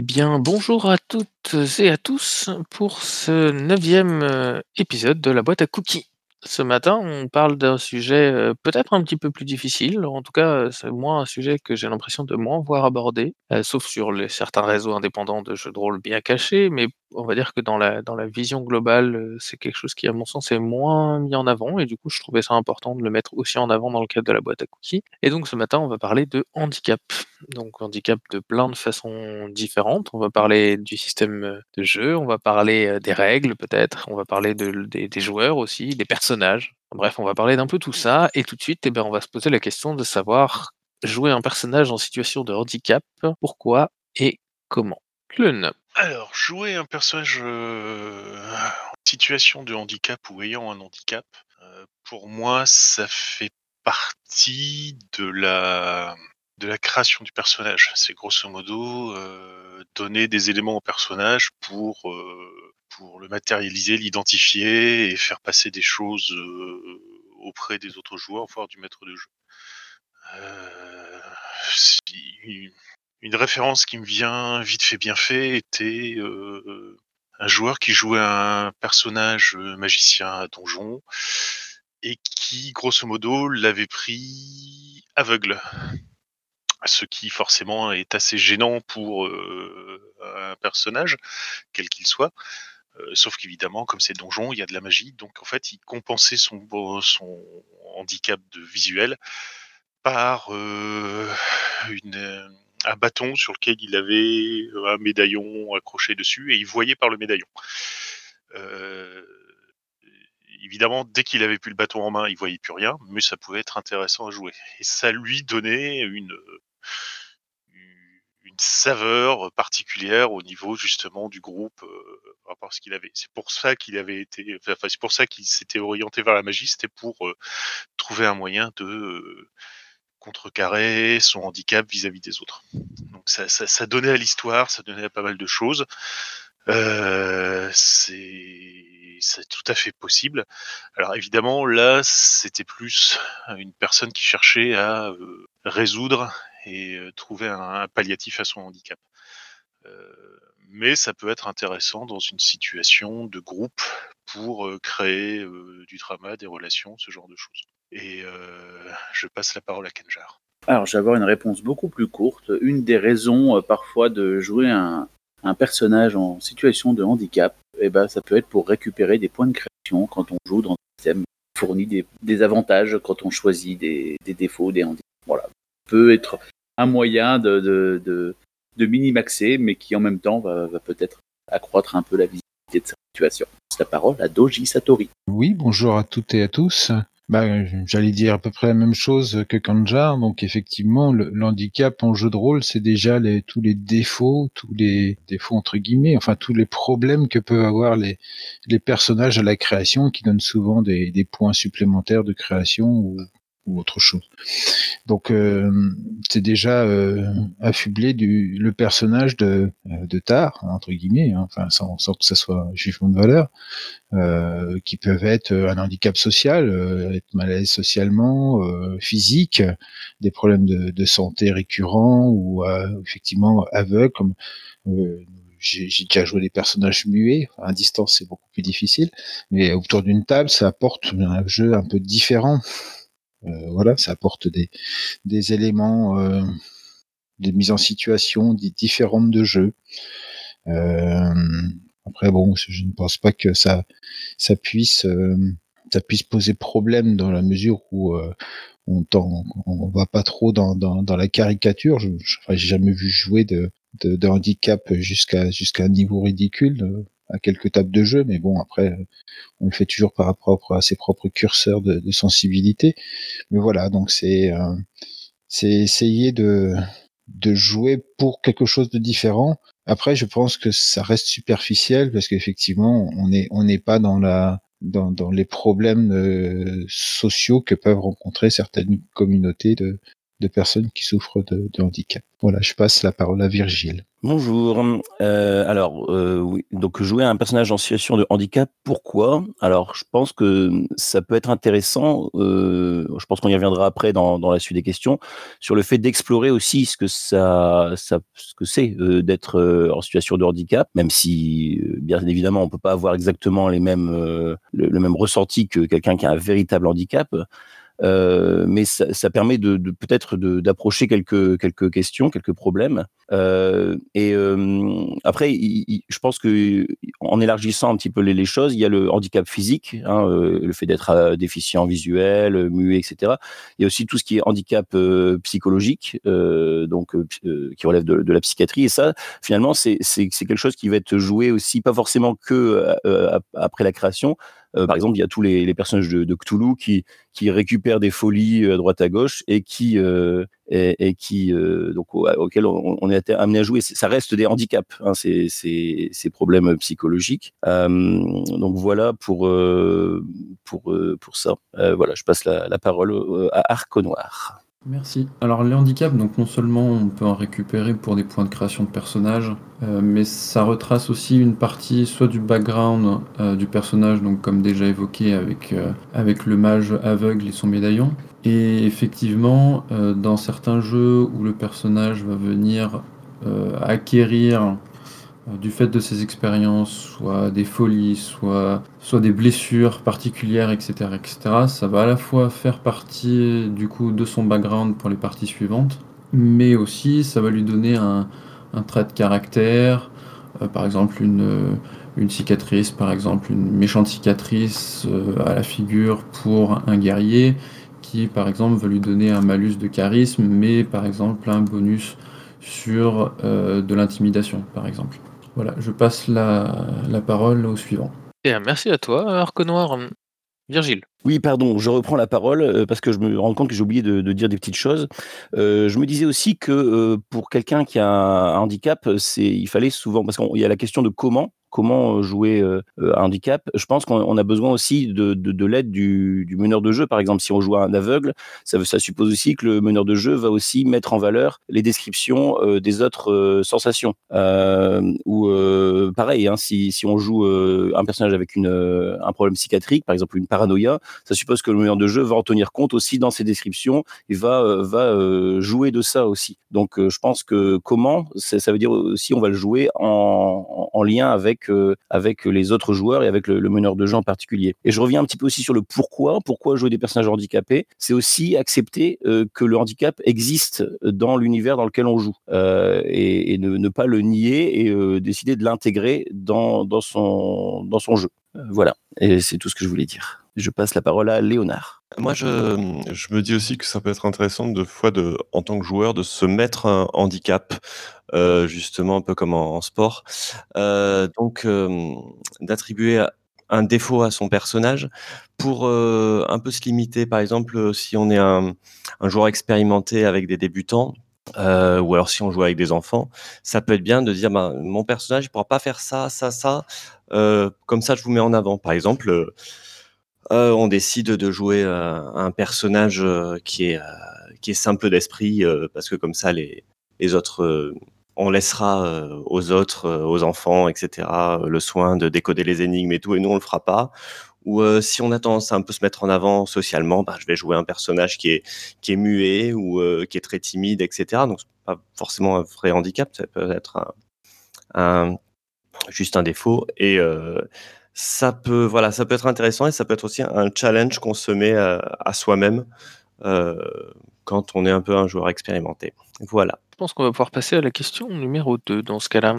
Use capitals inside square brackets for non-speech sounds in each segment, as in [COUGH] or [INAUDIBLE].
Eh bien, bonjour à toutes et à tous pour ce neuvième euh, épisode de la boîte à cookies. Ce matin, on parle d'un sujet peut-être un petit peu plus difficile. En tout cas, c'est moins un sujet que j'ai l'impression de moins voir abordé, sauf sur certains réseaux indépendants de jeux de rôle bien cachés. Mais on va dire que dans la, dans la vision globale, c'est quelque chose qui, à mon sens, est moins mis en avant. Et du coup, je trouvais ça important de le mettre aussi en avant dans le cadre de la boîte à cookies. Et donc, ce matin, on va parler de handicap. Donc, handicap de plein de façons différentes. On va parler du système de jeu, on va parler des règles peut-être, on va parler de, des, des joueurs aussi, des Bref, on va parler d'un peu tout ça. Et tout de suite, eh ben, on va se poser la question de savoir jouer un personnage en situation de handicap, pourquoi et comment. Clun. Alors, jouer un personnage euh, en situation de handicap ou ayant un handicap, euh, pour moi, ça fait partie de la création du personnage. C'est grosso modo euh, donner des éléments au personnage pour pour le matérialiser, l'identifier et faire passer des choses euh, auprès des autres joueurs, voire du maître de jeu. Euh, une référence qui me vient vite fait bien fait était euh, un joueur qui jouait un personnage magicien à donjon et qui, grosso modo, l'avait pris aveugle. Ce qui forcément est assez gênant pour un personnage, quel qu'il soit. Euh, sauf qu'évidemment, comme c'est donjon, il y a de la magie, donc en fait, il compensait son, handicap de visuel par euh, un bâton sur lequel il avait un médaillon accroché dessus et il voyait par le médaillon. Euh, évidemment, dès qu'il avait plus le bâton en main, il voyait plus rien, mais ça pouvait être intéressant à jouer. Et ça lui donnait une une saveur particulière au niveau justement du groupe euh, ce qu'il avait. C'est pour ça qu'il avait été, enfin c'est pour ça qu'il s'était orienté vers la magie, c'était pour euh, trouver un moyen de euh, contrecarrer son handicap vis-à-vis des autres. Donc ça, ça, donnait à l'histoire, ça donnait à pas mal de choses. Euh, c'est tout à fait possible. Alors évidemment, là, c'était plus une personne qui cherchait à euh, résoudre et trouver un, palliatif à son handicap. Mais ça peut être intéressant dans une situation de groupe pour créer du drama, des relations, ce genre de choses. Et je passe la parole à Kenjar. Alors, je vais avoir une réponse beaucoup plus courte. Une des raisons parfois de jouer un, personnage en situation de handicap, eh ben, ça peut être pour récupérer des points de création quand on joue dans un système qui des, avantages quand on choisit des, des défauts, des handicaps. Voilà. Peut être un moyen de, de, de, mini-maxer, mais qui en même temps va, peut-être accroître un peu la visibilité de sa situation. C'est la parole à Doji Satori. Oui, bonjour à toutes et à tous. Bah, j'allais dire à peu près la même chose que Kanjar. Donc effectivement, le, le handicap en jeu de rôle, c'est déjà tous les défauts, tous les défauts entre guillemets, enfin tous les problèmes que peuvent avoir les, les personnages à la création, qui donnent souvent des, des points supplémentaires de création ou, ou autre chose. Donc euh, c'est déjà euh, affublé du le personnage de de tard entre guillemets, hein, enfin sans, sans que ça soit un jugement de valeur, euh, qui peuvent être un handicap social, euh, être mal à l'aise socialement, euh, physique, des problèmes de, de santé récurrents ou euh, effectivement aveugles comme euh, j'ai déjà joué des personnages muets. À distance, c'est beaucoup plus difficile. Mais autour d'une table, ça apporte un jeu un peu différent. Euh, voilà, ça apporte des, des éléments, euh, des mises en situation di- différentes de jeu. Euh, après, bon, je ne pense pas que ça, ça puisse, ça puisse poser problème dans la mesure où euh, on, on va pas trop dans, dans, dans la caricature. Je, j'ai jamais vu jouer de, de, de handicap jusqu'à jusqu'à un niveau ridicule à quelques tables de jeu, mais bon, après, on le fait toujours par rapport à ses propres curseurs de, de sensibilité. Mais voilà, donc c'est euh, c'est essayer de de jouer pour quelque chose de différent. Après, je pense que ça reste superficiel parce qu'effectivement, on n'est on n'est pas dans la dans, dans les problèmes euh, sociaux que peuvent rencontrer certaines communautés de de personnes qui souffrent de, handicap. Voilà, je passe la parole à Virgile. Bonjour. Euh, alors, euh, oui, donc jouer un personnage en situation de handicap, pourquoi? Alors, je pense que ça peut être intéressant. Euh, je pense qu'on y reviendra après dans, dans la suite des questions sur le fait d'explorer aussi ce que ça, ça ce que c'est d'être en situation de handicap, même si bien évidemment on peut pas avoir exactement les mêmes le, même ressenti que quelqu'un qui a un véritable handicap. Euh, mais ça, ça, permet de, de peut-être d'approcher quelques quelques questions, quelques problèmes. Euh, et euh, après, je pense que en élargissant un petit peu les, les choses, il y a le handicap physique, hein, euh, le fait d'être euh, déficient visuel, muet, etc. Il y a aussi tout ce qui est handicap psychologique, donc qui relève de, de, la psychiatrie. Et ça, finalement, c'est quelque chose qui va être joué aussi, pas forcément que après la création, euh, par exemple, il y a tous les, personnages de, de, Cthulhu qui, récupèrent des folies à droite à gauche et qui, euh, et, qui euh, donc auxquels on, est amené à jouer. Ça reste des handicaps, hein, ces, ces, problèmes psychologiques. Euh, donc voilà pour pour pour ça. voilà, je passe la, la parole à Arco Noir. Merci. Alors les handicaps, donc non seulement on peut en récupérer pour des points de création de personnages, euh, mais ça retrace aussi une partie soit du background euh, du personnage, donc comme déjà évoqué avec, euh, avec le mage aveugle et son médaillon. Et effectivement, dans certains jeux où le personnage va venir acquérir du fait de ses expériences, soit des folies, soit, soit des blessures particulières, etc., etc., ça va à la fois faire partie du coup de son background pour les parties suivantes, mais aussi ça va lui donner un, un trait de caractère, euh, par exemple une, une cicatrice, par exemple une méchante cicatrice euh, à la figure pour un guerrier, qui par exemple va lui donner un malus de charisme, mais par exemple un bonus sur euh, de l'intimidation, par exemple. Voilà, je passe la, parole au suivant. Et merci à toi, Arco Noir. Virgile. Oui, pardon, je reprends la parole euh, parce que je me rends compte que j'ai oublié de, dire des petites choses. Euh, je me disais aussi que euh, pour quelqu'un qui a un handicap, c'est il fallait souvent parce qu'il y a la question de comment comment jouer un handicap. Je pense qu'on a besoin aussi de, de, de l'aide du, du, meneur de jeu. Par exemple, si on joue à un aveugle, ça, suppose aussi que le meneur de jeu va aussi mettre en valeur les descriptions des autres sensations. ou pareil, hein, si, si, on joue un personnage avec une, un problème psychiatrique, par exemple une paranoïa, ça suppose que le meneur de jeu va en tenir compte aussi dans ses descriptions et va, va jouer de ça aussi. Donc, je pense que comment, ça veut dire aussi on va le jouer en, en, en lien avec avec, euh, les autres joueurs et avec le, meneur de jeu en particulier. Et je reviens un petit peu aussi sur le pourquoi. Pourquoi jouer des personnages handicapés C'est aussi accepter euh, que le handicap existe dans l'univers dans lequel on joue euh, et, ne, pas le nier et euh, décider de l'intégrer dans, dans, son, dans son jeu. voilà, et c'est tout ce que je voulais dire. Je passe la parole à Léonard. Moi, je, me dis aussi que ça peut être intéressant de fois, en tant que joueur, de se mettre un handicap, euh, justement un peu comme en, sport. Euh, donc, euh, d'attribuer un défaut à son personnage pour un peu se limiter. Par exemple, si on est un, joueur expérimenté avec des débutants, ou alors si on joue avec des enfants, ça peut être bien de dire ben, mon personnage ne pourra pas faire ça, ça, ça. Comme ça, je vous mets en avant. Par exemple, euh, on décide de jouer euh, un personnage euh, qui est qui est simple d'esprit parce que comme ça les autres on laissera aux autres, aux enfants, etc., le soin de décoder les énigmes et tout, et nous on le fera pas. Ou si on a tendance à un peu se mettre en avant socialement, bah, je vais jouer un personnage qui est qui est muet ou qui est très timide, etc. Donc pas forcément un vrai handicap, ça peut être un, juste un défaut. Et ça peut, voilà, ça peut être intéressant et ça peut être aussi un challenge qu'on se met à, à soi-même euh, quand on est un peu un joueur expérimenté. Voilà. Je pense qu'on va pouvoir passer à la question numéro 2 dans ce cas-là.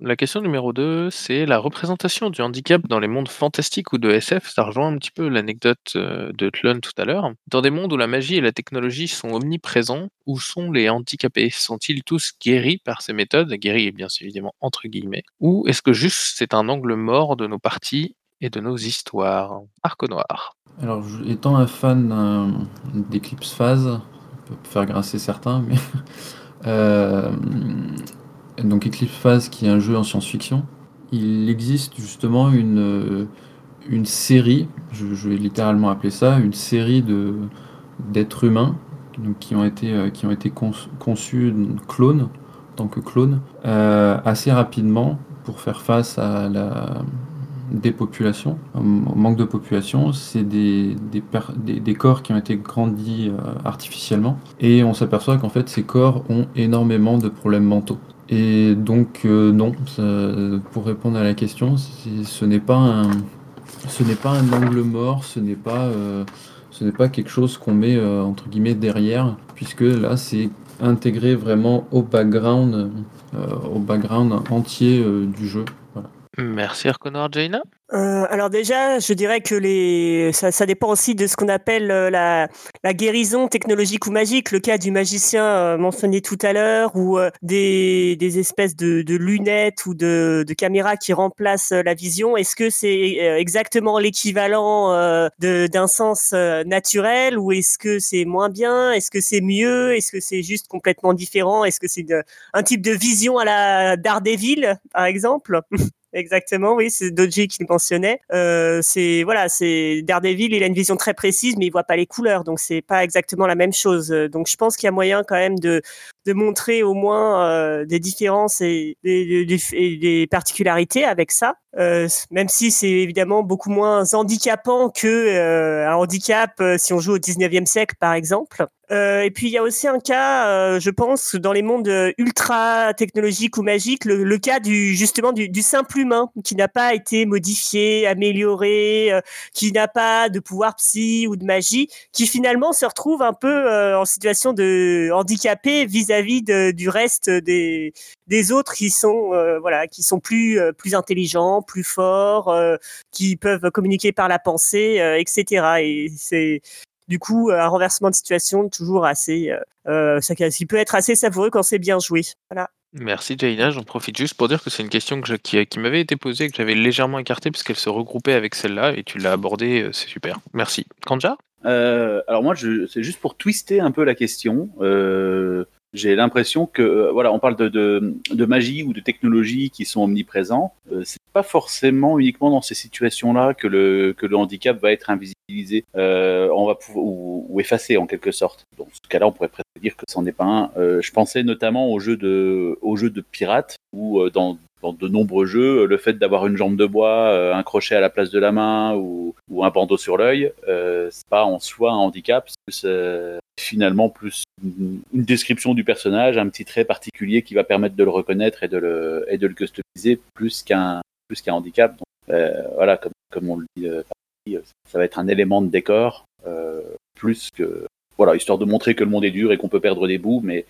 La question numéro 2, c'est la représentation du handicap dans les mondes fantastiques ou de SF. Ça rejoint un petit peu l'anecdote euh, de Tlon tout à l'heure. Dans des mondes où la magie et la technologie sont omniprésents, où sont les handicapés? Sont-ils tous guéris par ces méthodes? Guéris, bien évidemment, entre guillemets. Ou est-ce que juste c'est un angle mort de nos parties et de nos histoires? Arc noir. Alors, étant un fan euh, d'Eclipse Phase, peut faire grincer certains, mais. [LAUGHS] euh, donc Eclipse Phase, qui est un jeu en science-fiction, il existe justement une, une série, je, vais littéralement appeler ça, une série d'êtres humains donc qui ont été, qui ont été conçus clones, en tant que clones, assez rapidement pour faire face à la dépopulation, au manque de population. C'est des, des, corps qui ont été grandis artificiellement et on s'aperçoit qu'en fait ces corps ont énormément de problèmes mentaux. Et donc non, pour répondre à la question, ce n'est pas un, ce n'est pas un angle mort, ce n'est pas, euh, ce n'est pas quelque chose qu'on met euh, entre guillemets derrière, puisque là c'est intégré vraiment au background, euh, au background entier du jeu. Merci Arconor Jaina? Euh, alors déjà, je dirais que les ça, ça dépend aussi de ce qu'on appelle euh, la, la, guérison technologique ou magique. Le cas du magicien euh, mentionné tout à l'heure, ou euh, des, des espèces de, de, lunettes ou de, de caméras qui remplacent la vision. Est-ce que c'est exactement l'équivalent d'un sens naturel ou est-ce que c'est moins bien? Est-ce que c'est mieux? Est-ce que c'est juste complètement différent? Est-ce que c'est un type de vision à la Daredevil, par exemple? [LAUGHS] Exactement, oui, c'est Doji qui le mentionnait. Euh, c'est voilà, c'est Daredevil, il a une vision très précise, mais il voit pas les couleurs, donc c'est pas exactement la même chose. Donc je pense qu'il y a moyen quand même de de montrer au moins euh, des différences et des, des, particularités avec ça, euh, même si c'est évidemment beaucoup moins handicapant que euh, un handicap euh, si on joue au 19e siècle par exemple. Euh, et puis il y a aussi un cas, je pense, dans les mondes ultra technologiques ou magiques, le, le cas du justement du, du simple humain qui n'a pas été modifié, amélioré, qui n'a pas de pouvoir psy ou de magie, qui finalement se retrouve un peu en situation de handicapé vis-à-vis du reste des, des autres qui sont euh, voilà qui sont plus euh, plus intelligents, plus forts, euh, qui peuvent communiquer par la pensée, etc. Et c'est du coup un renversement de situation toujours assez ça qui peut être assez savoureux quand c'est bien joué. Voilà. Merci Jaina, j'en profite juste pour dire que c'est une question que qui, qui m'avait été posée et que j'avais légèrement écartée puisqu'elle se regroupait avec celle-là et tu l'as abordée, c'est super. Merci. Kanja? Alors moi, c'est juste pour twister un peu la question. Euh, j'ai l'impression que euh, voilà, on parle de, de, de, magie ou de technologie qui sont omniprésents. Euh, pas forcément uniquement dans ces situations-là que le que le handicap va être invisibilisé, euh, on va ou, ou, effacé en quelque sorte. Dans ce cas-là, on pourrait presque dire que c'en est pas un. Euh, je pensais notamment aux jeux de aux jeux de pirates où euh, dans dans de nombreux jeux, le fait d'avoir une jambe de bois, un crochet à la place de la main ou, ou un bandeau sur l'œil, euh, c'est pas en soi un handicap, c'est finalement plus une, description du personnage, un petit trait particulier qui va permettre de le reconnaître et de le, et de le customiser plus qu'un plus qu'un handicap. Donc, euh, voilà, comme, on le dit, euh, ça va être un élément de décor euh, plus que voilà, histoire de montrer que le monde est dur et qu'on peut perdre des bouts, mais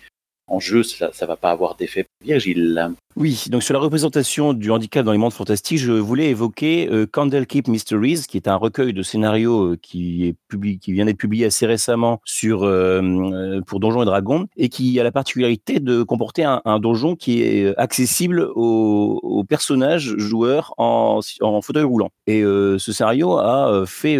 en jeu, ça, ça va pas avoir d'effet. Virgile. Oui, donc sur la représentation du handicap dans les mondes fantastiques, je voulais évoquer euh, Candlekeep Mysteries, qui est un recueil de scénarios euh, qui est publié, qui vient d'être publié assez récemment sur euh, euh, pour Donjons et Dragons, et qui a la particularité de comporter un, donjon qui est accessible aux, personnages joueurs en, en, fauteuil roulant. Et ce scénario a fait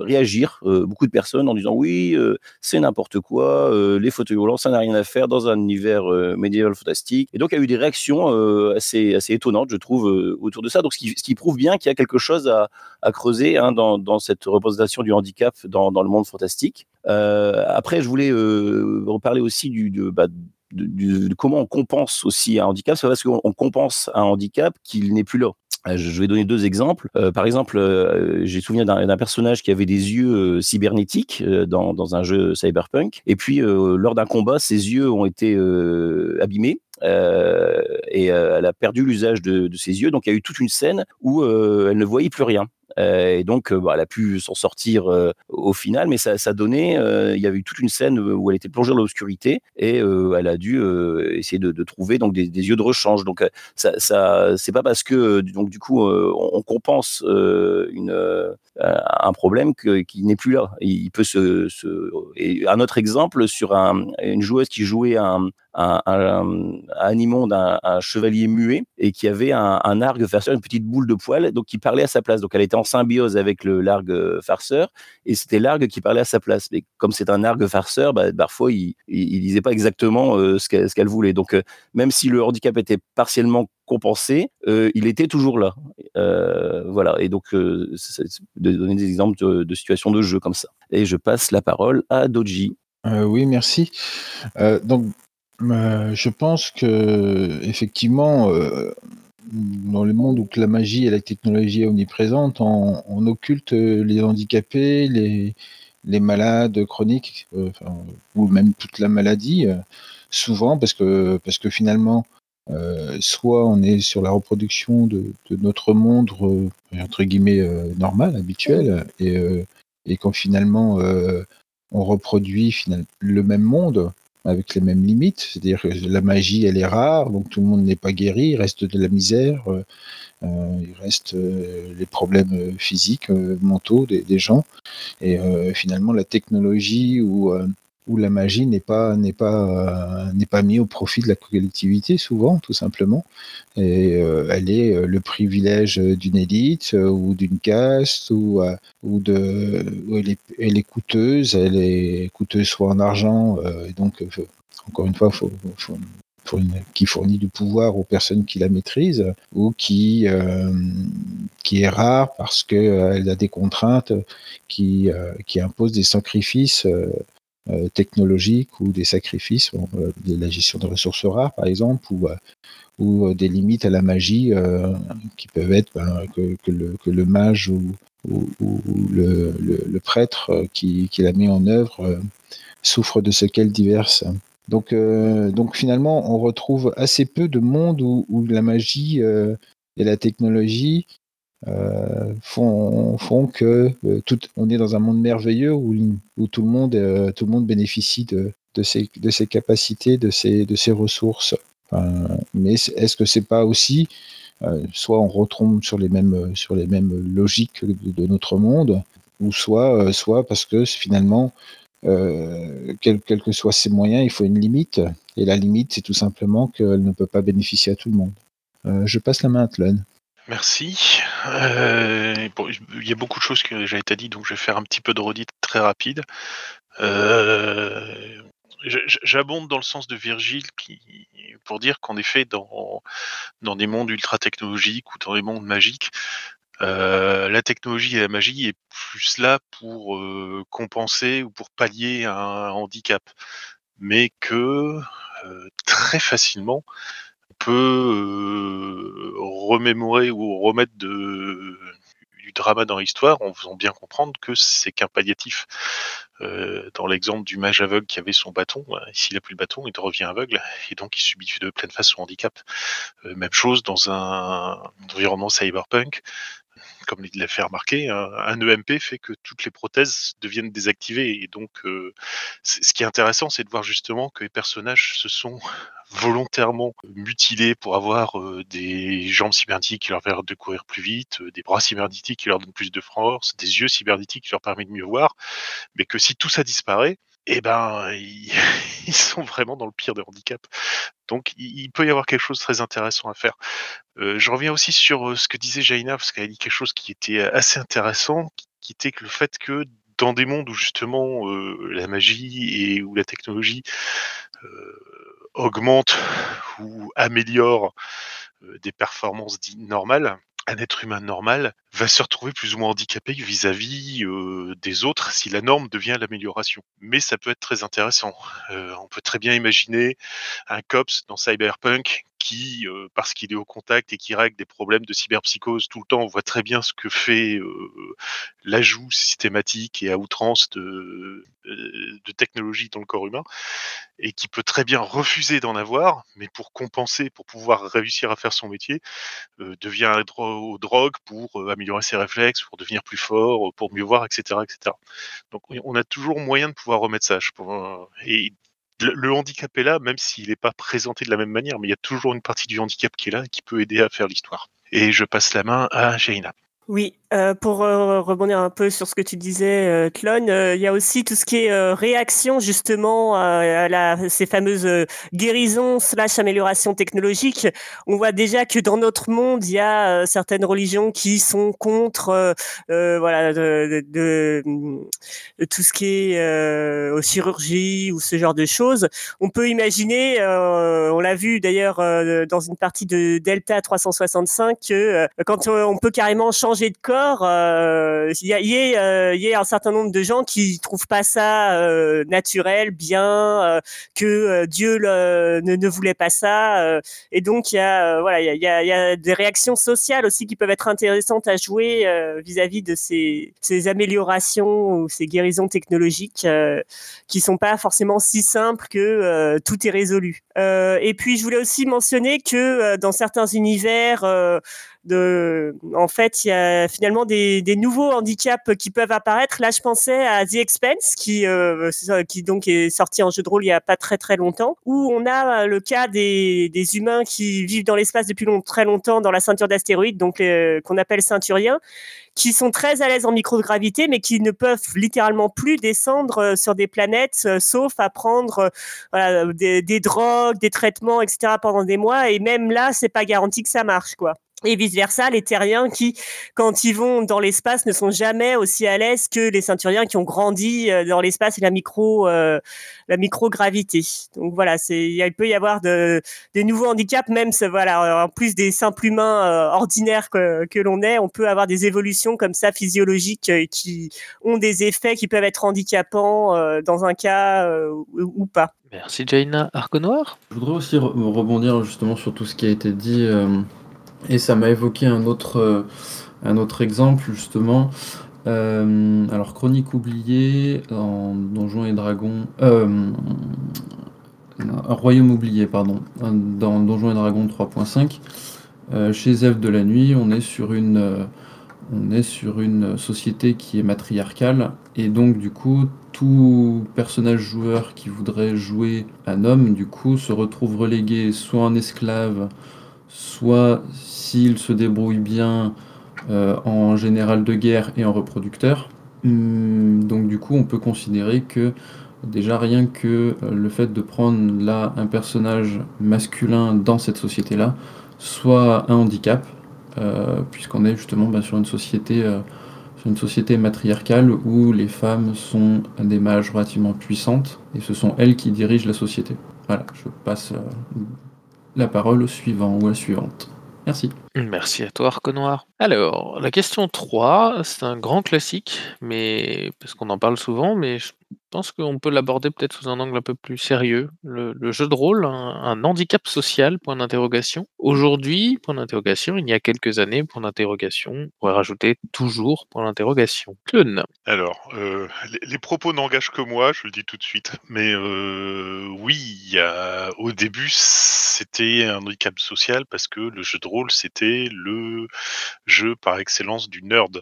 réagir beaucoup de personnes en disant oui, c'est n'importe quoi, les fauteuils roulants, ça n'a rien à faire dans un univers médiéval fantastique. Et donc il y a eu des réactions euh, assez, assez étonnantes, je trouve, euh, autour de ça. Donc, ce qui, prouve bien qu'il y a quelque chose à, creuser hein, dans, dans, cette représentation du handicap dans, dans le monde fantastique. Euh, après, je voulais reparler aussi du, bah, de, de, comment on compense aussi un handicap. C'est parce qu'on compense un handicap qu'il n'est plus là. Je vais donner deux exemples. Par exemple, j'ai souvenir d'un personnage qui avait des yeux cybernétiques dans, dans, un jeu cyberpunk. Et puis, lors d'un combat, ses yeux ont été abîmés. Et elle a perdu l'usage de, de, ses yeux. Donc, il y a eu toute une scène où elle ne voyait plus rien. Euh, et donc, euh, bah, elle a pu s'en sortir euh, au final, mais ça, ça donnait, il y avait eu toute une scène où elle était plongée dans l'obscurité et elle a dû essayer de, trouver donc des, yeux de rechange. Donc, ça, ça c'est pas parce que donc du coup on compense un problème que, qui n'est plus là. Il peut se, un autre exemple sur un, une joueuse qui jouait un, un, un, un chevalier muet, et qui avait un, un argue farceur, une petite boule de poil, donc qui parlait à sa place. Donc elle était symbiose avec le largue farceur, et c'était l'argue qui parlait à sa place. Mais comme c'est un argue farceur, bah, parfois il, il, disait pas exactement euh, ce qu'elle qu voulait. Donc euh, même si le handicap était partiellement compensé, euh, il était toujours là. Euh, voilà. Et donc euh, de donner des exemples de, situations de jeu comme ça. Et je passe la parole à Doji. Euh, oui, merci. Euh, donc, euh, je pense que effectivement, euh, dans le monde où la magie et la technologie est omniprésente, on, on occulte les handicapés, les, les malades chroniques, euh, enfin, ou même toute la maladie, euh, souvent parce que, parce que finalement, euh, soit on est sur la reproduction de, de notre monde euh, entre guillemets euh, normal, habituel, et, euh, et quand finalement euh, on reproduit final- le même monde avec les mêmes limites, c'est-à-dire que la magie elle est rare, donc tout le monde n'est pas guéri, il reste de la misère, euh, euh, il reste euh, les problèmes euh, physiques, mentaux des, des gens, et finalement la technologie ou où la magie n'est pas n'est pas euh, n'est pas mise au profit de la collectivité souvent tout simplement. Et euh, elle est euh, le privilège d'une élite euh, ou d'une caste ou ou de où elle est, elle est coûteuse elle est coûteuse soit en argent et donc encore une fois faut, faut, qui fournit du pouvoir aux personnes qui la maîtrisent ou qui euh, qui est rare parce que euh, elle a des contraintes qui euh, qui imposent des sacrifices euh, technologiques ou des sacrifices, euh, de la gestion de ressources rares par exemple, ou, euh, ou des limites à la magie qui peuvent être ben, que, le, que le mage ou, ou, le, le, prêtre qui, qui, la met en œuvre souffre de séquelles diverses. Donc, donc finalement, on retrouve assez peu de mondes où, où la magie et la technologie euh, font, font que euh, tout, on est dans un monde merveilleux où, tout, le monde, euh, tout le monde bénéficie de, de, ses, de capacités, de ses, de ressources. Mais est-ce que c'est pas aussi soit on retombe sur les mêmes sur les mêmes logiques de, notre monde, ou soit soit parce que finalement quels quel que soient ses moyens, il faut une limite. Et la limite, c'est tout simplement qu'elle ne peut pas bénéficier à tout le monde. Je passe la main à Tlon. Merci. Euh, il y a beaucoup de choses qui ont déjà été dites, donc je vais faire un petit peu de redite très rapide. Euh, J'abonde dans le sens de Virgile pour dire qu'en effet, dans, dans des mondes ultra technologiques ou dans des mondes magiques, euh, la technologie et la magie est plus là pour compenser ou pour pallier un handicap, mais que très facilement peut euh, remémorer ou remettre du drama dans l'histoire en faisant bien comprendre que c'est qu'un palliatif. Euh, dans l'exemple du mage aveugle qui avait son bâton, s'il n'a plus le bâton, il devient aveugle et donc il subit de pleine face son handicap. Euh, même chose dans un environnement cyberpunk comme il l'a fait remarquer, un, un, EMP fait que toutes les prothèses deviennent désactivées. Et donc, euh, ce qui est intéressant, c'est de voir justement que les personnages se sont [LAUGHS] volontairement mutilés pour avoir euh, des jambes cybernétiques qui leur permettent de courir plus vite, euh, des bras cybernétiques qui leur donnent plus de force, des yeux cybernétiques qui leur permettent de mieux voir, mais que si tout ça disparaît, eh ben, [LAUGHS] ils, sont vraiment dans le pire des handicaps. Donc, il, peut y avoir quelque chose de très intéressant à faire. Euh, je reviens aussi sur euh, ce que disait Jaina, parce qu'elle a dit quelque chose qui était assez intéressant, qui, était que le fait que dans des mondes où justement euh, la magie et où la technologie euh, augmente ou améliore euh, des performances dites normales, un être humain normal va se retrouver plus ou moins handicapé vis-à-vis des autres si la norme devient l'amélioration. Mais ça peut être très intéressant. On peut très bien imaginer un cops dans Cyberpunk qui, parce qu'il est au contact et qui règle des problèmes de cyberpsychose tout le temps, on voit très bien ce que fait l'ajout systématique et à outrance de, de technologie dans le corps humain, et qui peut très bien refuser d'en avoir, mais pour compenser, pour pouvoir réussir à faire son métier, devient aux drogues pour améliorer ses réflexes, pour devenir plus fort, pour mieux voir, etc., etc. Donc on a toujours moyen de pouvoir remettre ça. Et le, handicap est là, même s'il n'est pas présenté de la même manière, mais il y a toujours une partie du handicap qui est là et qui peut aider à faire l'histoire. Et je passe la main à Jaina. Oui, euh, pour euh, rebondir un peu sur ce que tu disais, euh, Clone, il y a aussi tout ce qui est réaction justement à, la, ces fameuses guérisons slash améliorations technologiques. On voit déjà que dans notre monde, il y a certaines religions qui sont contre voilà de, de, de, tout ce qui est aux chirurgies ou ce genre de choses. On peut imaginer, on l'a vu d'ailleurs dans une partie de Delta 365, que quand on peut carrément changer de corps encore, il y, a, y, un certain nombre de gens qui trouvent pas ça naturel, bien, que Dieu ne, voulait pas ça, et donc il y a, des réactions sociales aussi qui peuvent être intéressantes à jouer vis-à-vis de ces, ces, améliorations ou ces guérisons technologiques qui sont pas forcément si simples que tout est résolu. et puis je voulais aussi mentionner que dans certains univers de, en fait, il y a finalement des, des, nouveaux handicaps qui peuvent apparaître. Là, je pensais à The Expense, qui, euh, qui donc est sorti en jeu de rôle il y a pas très très longtemps, où on a le cas des, des humains qui vivent dans l'espace depuis long, très longtemps dans la ceinture d'astéroïdes, donc euh, qu'on appelle ceinturiens, qui sont très à l'aise en microgravité, mais qui ne peuvent littéralement plus descendre euh, sur des planètes, sauf à prendre voilà, des, des drogues, des traitements, etc. pendant des mois. Et même là, c'est pas garanti que ça marche, quoi et vice versa, les terriens qui, quand ils vont dans l'espace, ne sont jamais aussi à l'aise que les ceinturiens qui ont grandi euh, dans l'espace et la micro, euh, la microgravité. Donc voilà, c'est, il peut y avoir de, des nouveaux handicaps, même voilà, en plus des simples humains euh, ordinaires que, que l'on est, on peut avoir des évolutions comme ça physiologiques qui ont des effets qui peuvent être handicapants dans un cas ou, pas. Merci Jaina Arconoir. Je voudrais aussi rebondir justement sur tout ce qui a été dit. Et ça m'a évoqué un autre, euh, un autre exemple, justement. Euh, alors, Chronique oubliée en Donjons et Dragons. Euh, Royaume oublié, pardon. Dans Donjons et Dragons 3.5. chez Zève de la Nuit, on est sur une. on est sur une société qui est matriarcale et donc du coup tout personnage joueur qui voudrait jouer un homme du coup se retrouve relégué soit en esclave, soit s'il se débrouille bien euh, en général de guerre et en reproducteur. Hum, donc du coup, on peut considérer que déjà rien que euh, le fait de prendre là un personnage masculin dans cette société-là soit un handicap, euh, puisqu'on est justement bah, sur une société sur une société matriarcale où les femmes sont des mages relativement puissantes et ce sont elles qui dirigent la société. Voilà, je passe la parole au suivant ou à la suivante. Merci. Merci à toi, Noir. Alors, la question 3, c'est un grand classique, mais parce qu'on en parle souvent, mais je pense qu'on peut l'aborder peut-être sous un angle un peu plus sérieux. Le, jeu de rôle, un, handicap social, point d'interrogation. Aujourd'hui, point d'interrogation, il y a quelques années, point d'interrogation, on pourrait rajouter toujours point d'interrogation. Alors, euh, les, propos n'engagent que moi, je le dis tout de suite, mais euh, oui, au début, c'était un handicap social parce que le jeu de rôle, c'était le jeu par excellence du nerd.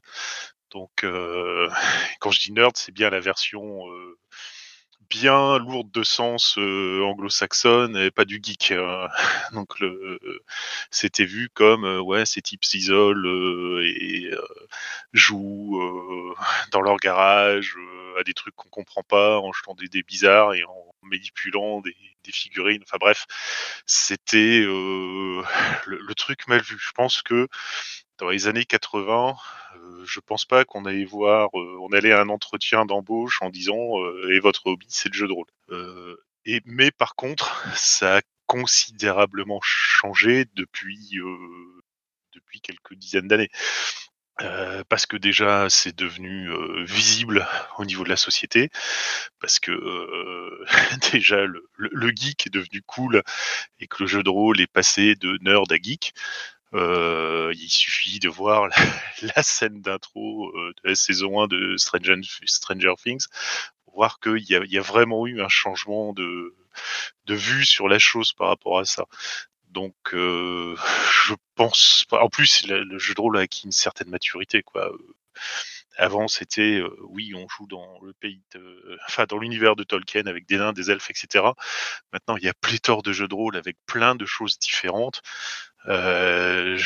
Donc, quand je dis nerd, c'est bien la version bien lourde de sens anglo-saxonne et pas du geek. Hein. [LAUGHS] Donc, c'était vu comme ouais, ces types s'isolent et jouent dans leur garage à des trucs qu'on comprend pas en jetant des dés bizarres et en manipulant des, figurines. Enfin bref, c'était le, le, truc mal vu. Je pense que dans les années 80, euh, je pense pas qu'on allait voir, euh, on allait à un entretien d'embauche en disant euh, et votre hobby c'est le jeu de rôle. et mais par contre, [LAUGHS] ça a considérablement changé depuis depuis quelques dizaines d'années. parce que déjà c'est devenu visible au niveau de la société, parce que [LAUGHS] déjà le, le, geek est devenu cool et que le jeu de rôle est passé de nerd à geek. Euh, il suffit de voir [LAUGHS] la, scène d'intro euh, de la saison 1 de Stranger, Things pour voir qu'il y y a vraiment eu un changement de, vue sur la chose par rapport à ça. Donc, euh, [LAUGHS] je pense. En plus, le, jeu de rôle a acquis une certaine maturité, quoi. Avant, c'était oui, on joue dans le pays, de, [LAUGHS] enfin dans l'univers de Tolkien avec des nains, des elfes, etc. Maintenant, il y a pléthore de jeux de rôle avec plein de choses différentes. Euh,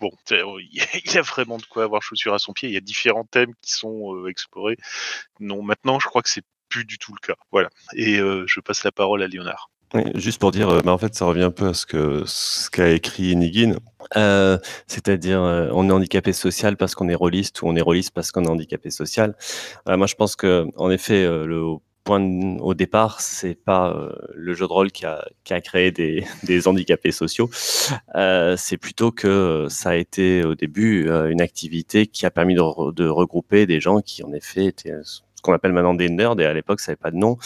bon, il y a vraiment de quoi avoir chaussure à son pied. Il y a différents thèmes qui sont euh, explorés. Non, maintenant, je crois que c'est plus du tout le cas. Voilà. Et euh, je passe la parole à Léonard. juste pour dire, mais en fait, ça revient un peu à ce que ce qu'a écrit Nigin, c'est-à-dire on est handicapé social parce qu'on est rôliste ou on est rôliste parce qu'on est handicapé social. moi, je pense que, en effet, le point au départ, c'est pas euh, le jeu de rôle qui a, qui a créé des, [LAUGHS] des handicapés sociaux. Euh, c'est plutôt que ça a été au début euh, une activité qui a permis de, de regrouper des gens qui, en effet, étaient ce qu'on appelle maintenant des nerds, et à l'époque, ça n'avait pas de nom.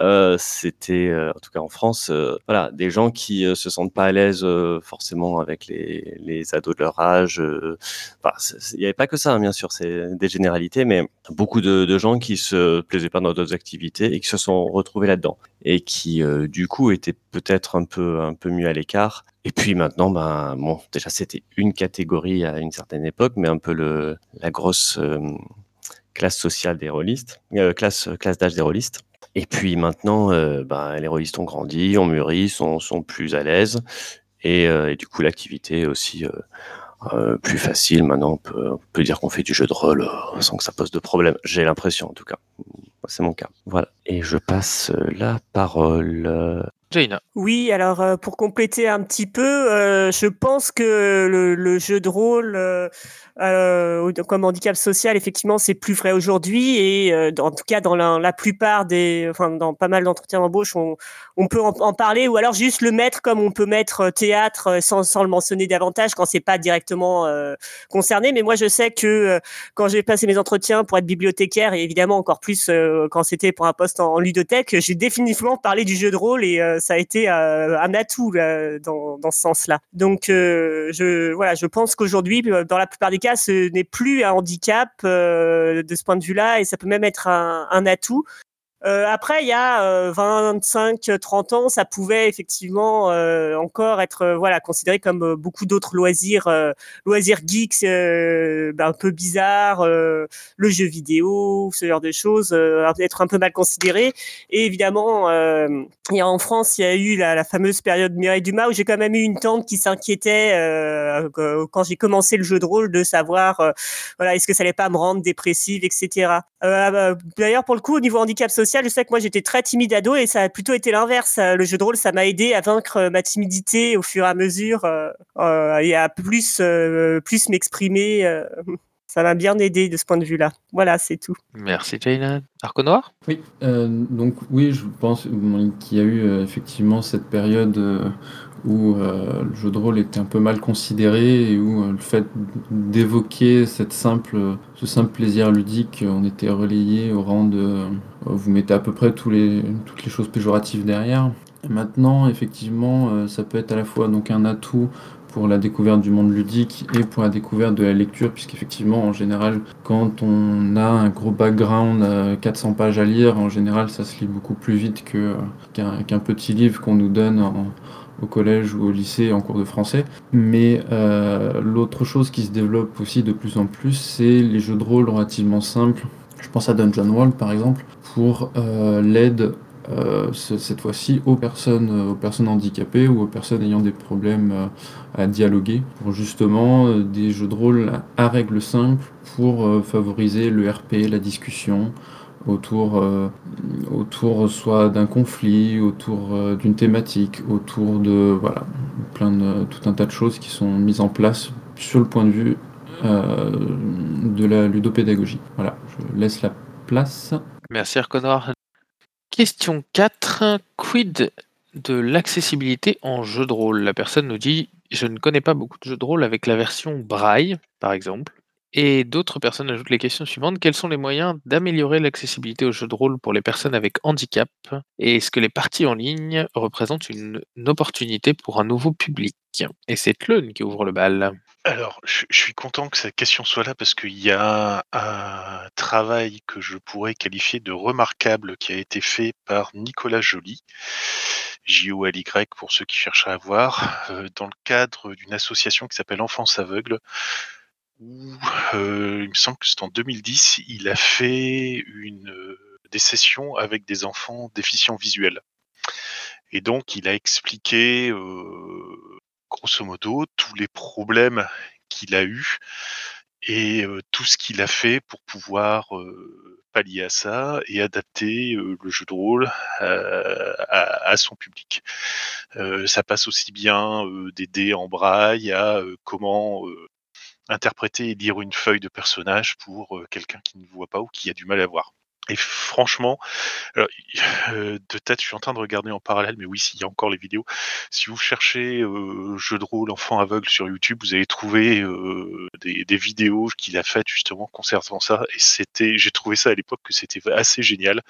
Euh, C'était, euh, en tout cas en France, euh, voilà, des gens qui euh, se sentent pas à l'aise forcément avec les, les ados de leur âge. il n'y avait pas que ça, hein, bien sûr, c'est des généralités, mais beaucoup de, gens qui se plaisaient pas dans d'autres activités et qui se sont retrouvés là-dedans et qui, du coup, étaient peut-être un peu, un peu mieux à l'écart. Et puis maintenant, ben, bon, déjà, c'était une catégorie à une certaine époque, mais un peu le, la grosse classe sociale des rôlistes, euh, classe, classe d'âge des rôlistes. Et puis maintenant, euh, ben, les rôlistes ont grandi, ont mûri, sont, sont plus à l'aise. Et, euh, du coup, l'activité est aussi euh, euh, plus facile. Maintenant, on peut, on peut dire qu'on fait du jeu de rôle euh, sans que ça pose de problème. J'ai l'impression, en tout cas. C'est mon cas. Voilà. Et je passe euh, la parole. Oui, alors euh, pour compléter un petit peu, euh, je pense que le, jeu de rôle euh, euh, comme handicap social, effectivement, c'est plus vrai aujourd'hui et en tout cas dans la, plupart des, enfin dans pas mal d'entretiens d'embauche, on, on peut en, parler ou alors juste le mettre comme on peut mettre théâtre sans, sans le mentionner davantage quand c'est pas directement concerné. Mais moi, je sais que quand j'ai passé mes entretiens pour être bibliothécaire et évidemment encore plus quand c'était pour un poste en, en ludothèque, j'ai définitivement parlé du jeu de rôle et ça a été euh, un atout dans, ce sens-là. Donc, euh, je voilà, je pense qu'aujourd'hui, euh, dans la plupart des cas, ce n'est plus un handicap de ce point de vue-là et ça peut même être un atout. Euh, après, il y a euh, 25, 30 ans, ça pouvait effectivement euh, encore être euh, voilà considéré comme euh, beaucoup d'autres loisirs, euh, loisirs geeks, ben, un peu bizarres, le jeu vidéo, ce genre de choses, être un peu mal considéré. Et évidemment, a en France, il y a eu la, la fameuse période Mireille Dumas où j'ai quand même eu une tante qui s'inquiétait quand j'ai commencé le jeu de rôle de savoir voilà est-ce que ça allait pas me rendre dépressive, etc. D'ailleurs, pour le coup, au niveau handicap social, je sais que moi j'étais très timide ado et ça a plutôt été l'inverse. Euh, Le jeu de rôle, ça m'a aidé à vaincre euh, ma timidité au fur et à mesure euh, et à plus plus m'exprimer. Ça m'a bien aidé de ce point de vue-là. Voilà, c'est tout. Merci Jaina. Arco Noir? Oui, euh, donc oui, je pense qu'il y a eu euh, effectivement cette période euh, où euh, le jeu de rôle était un peu mal considéré et où euh, le fait d'évoquer cette simple, ce simple plaisir ludique, on était relayé au rang de euh, vous mettez à peu près tous les, toutes les choses péjoratives derrière. Maintenant, effectivement, euh, ça peut être à la fois donc un atout pour la découverte du monde ludique et pour la découverte de la lecture, puisqu'effectivement, en général, quand on a un gros background, euh, 400 pages à lire, en général, ça se lit beaucoup plus vite euh, qu'un, petit livre qu'on nous donne au collège ou au lycée en cours de français. Mais euh, l'autre chose qui se développe aussi de plus en plus, c'est les jeux de rôle relativement simples. Je pense à Dungeon World, par exemple, pour euh, l'aide euh, ce- cette fois-ci aux personnes, euh, aux personnes handicapées ou aux personnes ayant des problèmes euh, à dialoguer, pour justement euh, des jeux de rôle à règles simples pour favoriser le RP, la discussion autour, euh, autour soit d'un conflit, autour d'une thématique, autour de voilà, plein de, tout un tas de choses qui sont mises en place sur le point de vue euh, de la ludopédagogie. Voilà, je laisse la place. Merci Arco Noir. Question 4. Quid de l'accessibilité en jeu de rôle? La personne nous dit Je ne connais pas beaucoup de jeux de rôle avec la version braille, par exemple. Et d'autres personnes ajoutent les questions suivantes. Quels sont les moyens d'améliorer l'accessibilité aux jeux de rôle pour les personnes avec handicap? Et est-ce que les parties en ligne représentent une, opportunité pour un nouveau public? Et c'est Tlun qui ouvre le bal. Alors, je, je suis content que cette question soit là parce qu'il y a un travail que je pourrais qualifier de remarquable qui a été fait par Nicolas Joly, J-O-L-Y pour ceux qui cherchent à voir, euh, dans le cadre d'une association qui s'appelle Enfance Aveugle, euh, il me semble que c'est en 2010, il a fait euh, des sessions avec des enfants déficients visuels. Et donc, il a expliqué, euh, grosso modo, tous les problèmes qu'il a eus et tout ce qu'il a fait pour pouvoir pallier à ça et adapter le jeu de rôle à, son public. Ça passe aussi bien des dés en braille à comment interpréter et lire une feuille de personnage pour euh, quelqu'un qui ne voit pas ou qui a du mal à voir. Et franchement, alors, [LAUGHS] euh, de tête, je suis en train de regarder en parallèle, mais oui, s'il y a encore les vidéos. Si vous cherchez euh, jeu de rôle enfant aveugle sur YouTube, vous allez trouver des, des vidéos qu'il a faites justement concernant ça. Et c'était, j'ai trouvé ça à l'époque que c'était assez génial.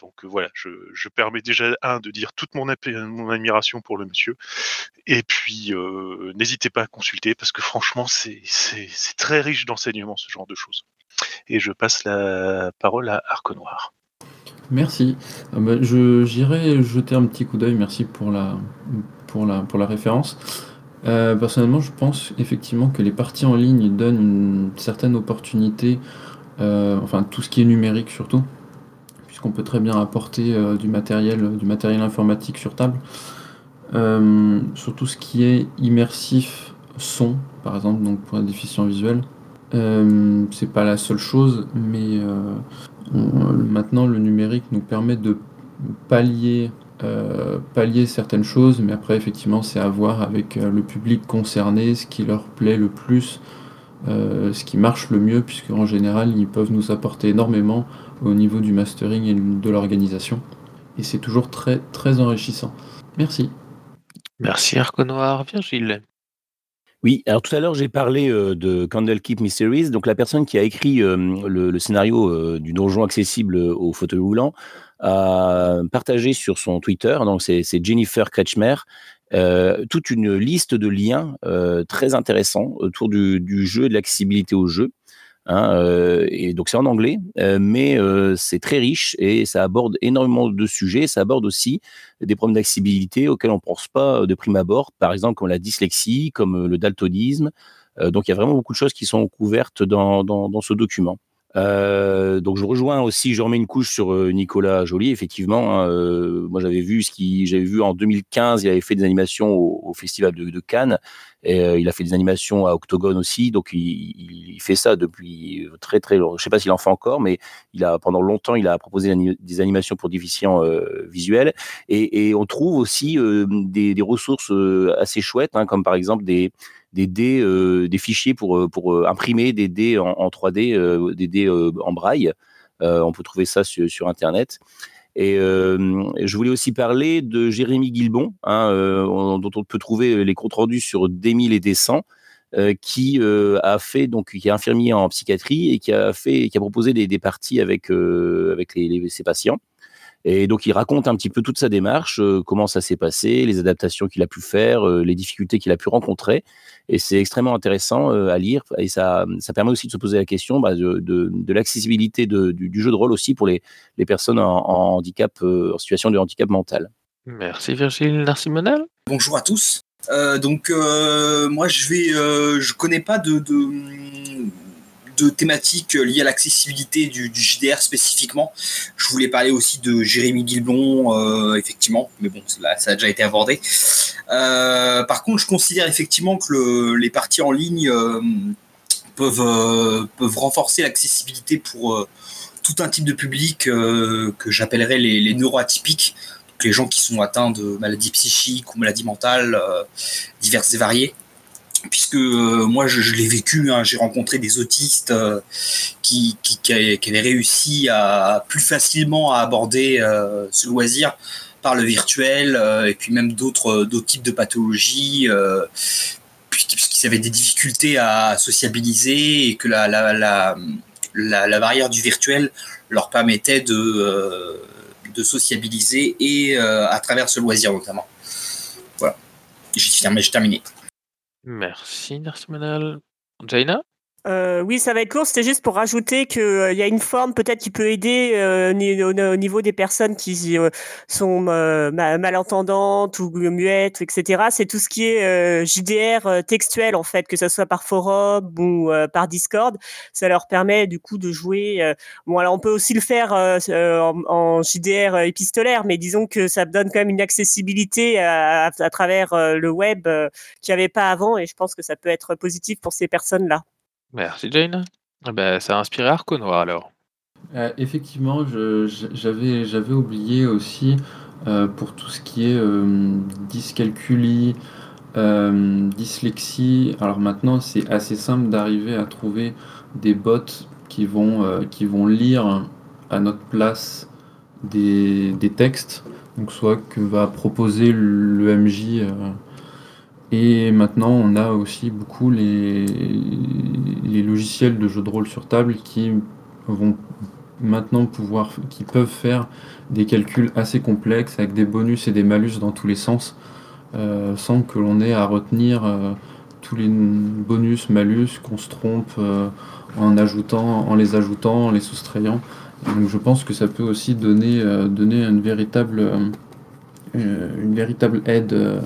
Donc euh, voilà, je, permets déjà un de dire toute mon, ap- mon admiration pour le monsieur. Et puis euh, n'hésitez pas à consulter parce que franchement, c'est très riche d'enseignements ce genre de choses. Et je passe la parole à Arc Noir. Merci. Ah bah, j'irai jeter un petit coup d'œil. Merci pour la pour la pour la référence. Euh, personnellement, je pense effectivement que les parties en ligne donnent une certaine opportunité, euh, enfin tout ce qui est numérique surtout, puisqu'on peut très bien apporter euh, du matériel du matériel informatique sur table. Euh, sur tout ce qui est immersif son, par exemple, donc pour la déficience visuelle. Euh, c'est pas la seule chose, mais euh, maintenant le numérique nous permet de pallier, certaines choses, mais après effectivement c'est à voir avec le public concerné, ce qui leur plaît le plus, ce qui marche le mieux, puisque en général ils peuvent nous apporter énormément au niveau du mastering et de l'organisation. Et c'est toujours très très enrichissant. Merci. Merci Arc Noir. Virgile. Oui, alors tout à l'heure, j'ai parlé euh, de Candlekeep Mysteries. Donc, la personne qui a écrit euh, le, le scénario euh, du donjon accessible au fauteuil roulant a partagé sur son Twitter, donc c'est c'est Jennifer Kretschmer, euh, toute une liste de liens euh, très intéressants autour du, du jeu et de l'accessibilité au jeu. Hein, euh, et donc c'est en anglais, euh, mais euh, c'est très riche et ça aborde énormément de sujets. Ça aborde aussi des problèmes d'accessibilité auxquels on ne pense pas de prime abord, par exemple comme la dyslexie, comme le daltonisme. Donc il y a vraiment beaucoup de choses qui sont couvertes dans ce document. Euh, donc je rejoins aussi, je remets une couche sur euh, Nicolas Joly. Effectivement, hein, euh, moi j'avais vu ce qui, j'avais vu en 2015, il avait fait des animations au, au festival de, de Cannes. Et euh, il a fait des animations à Octogone aussi, donc il, il fait ça depuis très très longtemps. Je sais pas s'il en fait encore, mais il a pendant longtemps il a proposé des, animations pour déficients euh, visuels. Et, et, on trouve aussi des, des, ressources assez chouettes, hein, comme par exemple des des dés, euh, des fichiers pour pour imprimer des dés en, en 3D, euh, des dés en braille. Euh, on peut trouver ça sur, sur internet. Et euh, je voulais aussi parler de Jérémy Guilbon, hein, euh, dont on peut trouver les comptes rendus sur D1000 et D100, euh, qui euh, a fait donc qui est infirmier en psychiatrie et qui a fait qui a proposé des, des parties avec euh, avec les, ses patients. Et donc il raconte un petit peu toute sa démarche, euh, comment ça s'est passé, les adaptations qu'il a pu faire, euh, les difficultés qu'il a pu rencontrer. Et c'est extrêmement intéressant euh, à lire. Et ça, ça permet aussi de se poser la question bah, de, de, de l'accessibilité du, du, jeu de rôle aussi pour les, les personnes en, en handicap, euh, en situation de handicap mental. Merci Virgile Narcimonal. Bonjour à tous. Euh, donc moi je vais, euh, je connais pas de, de thématiques liées à l'accessibilité du, JDR spécifiquement. Je voulais parler aussi de Jérémy Guilbon, euh, effectivement, mais bon, ça a déjà été abordé. Euh, par contre, je considère effectivement que le, les parties en ligne euh, peuvent, renforcer l'accessibilité pour tout un type de public que j'appellerais les, neuroatypiques, les gens qui sont atteints de maladies psychiques ou maladies mentales diverses et variées puisque euh, moi je, je l'ai vécu, hein, j'ai rencontré des autistes euh, qui, qui, qui, avaient réussi à plus facilement à aborder euh, ce loisir par le virtuel et puis même d'autres d'autres types de pathologies puisqu'ils avaient des difficultés à sociabiliser et que la, la, la, la, la barrière du virtuel leur permettait de, de sociabiliser et à travers ce loisir notamment. Voilà, j'ai terminé. Merci, Narcimonal. Jaina? Euh, oui, ça va être court. C'était juste pour rajouter qu'il euh, y a une forme peut-être qui peut aider euh, au, au, niveau des personnes qui sont malentendantes ou muettes, etc. C'est tout ce qui est JDR textuel en fait, que ce soit par forum ou par Discord. Ça leur permet du coup de jouer. bon, alors on peut aussi le faire en, JDR épistolaire, mais disons que ça donne quand même une accessibilité à, à, à travers le web qu'il n'y avait pas avant, et je pense que ça peut être positif pour ces personnes-là. Merci Jane. Eh ben, ça a inspiré Arco Noir alors. Euh, effectivement, j'avais j'avais oublié aussi euh, pour tout ce qui est euh, dyscalculie, dyslexie. Alors maintenant, c'est assez simple d'arriver à trouver des bots qui vont qui vont lire à notre place des, des textes, donc soit que va proposer le MJ. Et maintenant, on a aussi beaucoup les, logiciels de jeux de rôle sur table qui vont maintenant pouvoir, qui peuvent faire des calculs assez complexes avec des bonus et des malus dans tous les sens, euh, sans que l'on ait à retenir euh, tous les bonus, malus, qu'on se trompe euh, en ajoutant, en les ajoutant, en les soustrayant. Donc je pense que ça peut aussi donner, donner une véritable, une véritable aide.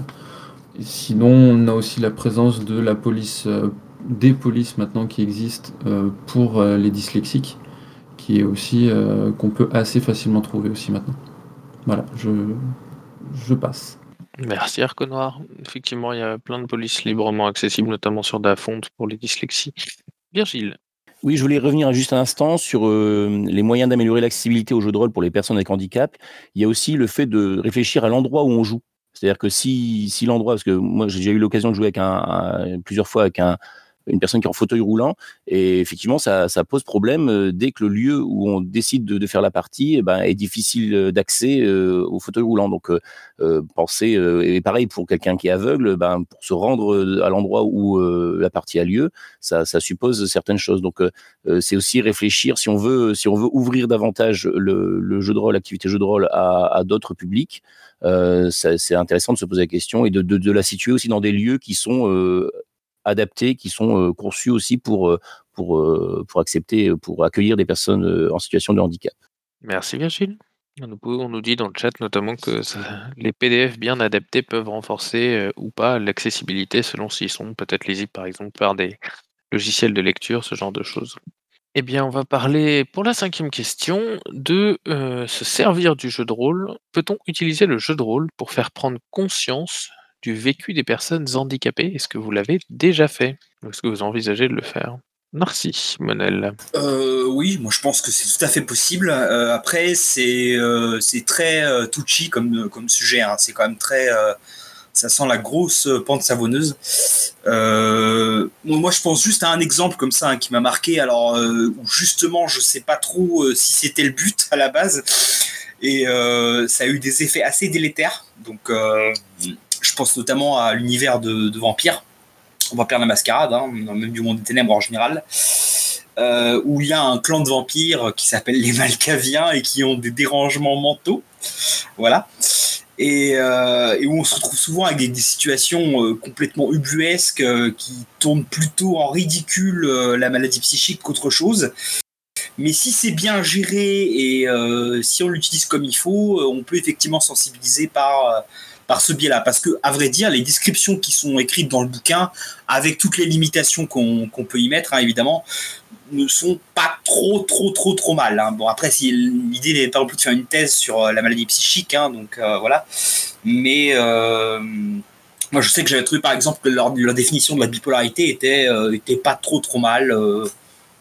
Et Sinon, on a aussi la présence de la police, euh, des polices maintenant qui existent euh, pour euh, les dyslexiques, qui est aussi euh, qu'on peut assez facilement trouver aussi maintenant. Voilà, je, je passe. Merci Arco Noir. Effectivement, il y a plein de polices librement accessibles, notamment sur Dafonte pour les dyslexies. Virgile. Oui, je voulais revenir juste un instant sur euh, les moyens d'améliorer l'accessibilité au jeu de rôle pour les personnes avec handicap. Il y a aussi le fait de réfléchir à l'endroit où on joue. C'est-à-dire que si, si l'endroit, parce que moi j'ai eu l'occasion de jouer avec un, plusieurs fois avec un, une personne qui est en fauteuil roulant, et effectivement ça, ça pose problème euh, dès que le lieu où on décide de, faire la partie eh ben, est difficile euh, d'accès euh, au fauteuil roulant. Donc euh, penser, euh, et pareil pour quelqu'un qui est aveugle, ben, pour se rendre à l'endroit où la partie a lieu, ça, ça suppose certaines choses. Donc c'est aussi réfléchir si on veut si on veut ouvrir davantage le, le jeu de rôle, l'activité jeu de rôle à, à d'autres publics. Euh, c'est intéressant de se poser la question et de, la situer aussi dans des lieux qui sont euh, adaptés, qui sont euh, conçus aussi pour accepter, pour accueillir des personnes en situation de handicap. Merci Virgile. On nous, dit dans le chat notamment que les PDF bien adaptés peuvent renforcer ou pas l'accessibilité selon s'ils sont peut-être lisibles par exemple par des logiciels de lecture, ce genre de choses. Eh bien, on va parler pour la cinquième question de euh, se servir du jeu de rôle. Peut-on utiliser le jeu de rôle pour faire prendre conscience du vécu des personnes handicapées? Est-ce que vous l'avez déjà fait est-ce que vous envisagez de le faire? Merci, Monel. Euh, oui, moi je pense que c'est tout à fait possible. Euh, après, c'est euh, très touchy comme, comme sujet. hein. C'est quand même très. Ça sent la grosse pente savonneuse. Euh, moi, je pense juste à un exemple comme ça hein, qui m'a marqué. Alors, euh, justement, je sais pas trop euh, si c'était le but à la base. Et ça a eu des effets assez délétères. Donc, je pense notamment à l'univers de, de Vampire. Vampire la Mascarade, hein, même du monde des ténèbres en général où il y a un clan de vampires qui s'appelle les Malkaviens et qui ont des dérangements mentaux. Voilà. Et, euh, et où on se retrouve souvent avec des, situations euh, complètement ubuesques euh, qui tournent plutôt en ridicule la maladie psychique qu'autre chose. Mais si c'est bien géré et si on l'utilise comme il faut, on peut effectivement sensibiliser par, par ce biais-là. Parce que, à vrai dire, les descriptions qui sont écrites dans le bouquin, avec toutes les limitations qu'on qu'on peut y mettre, hein, évidemment, ne sont pas trop, trop, trop, trop mal. hein. Bon, après, si l'idée n'est pas non plus de faire une thèse sur euh, la maladie psychique, hein, donc euh, voilà. Mais euh, moi, je sais que j'avais trouvé, par exemple, que leur, leur définition de la bipolarité était, euh, était pas trop, trop mal euh,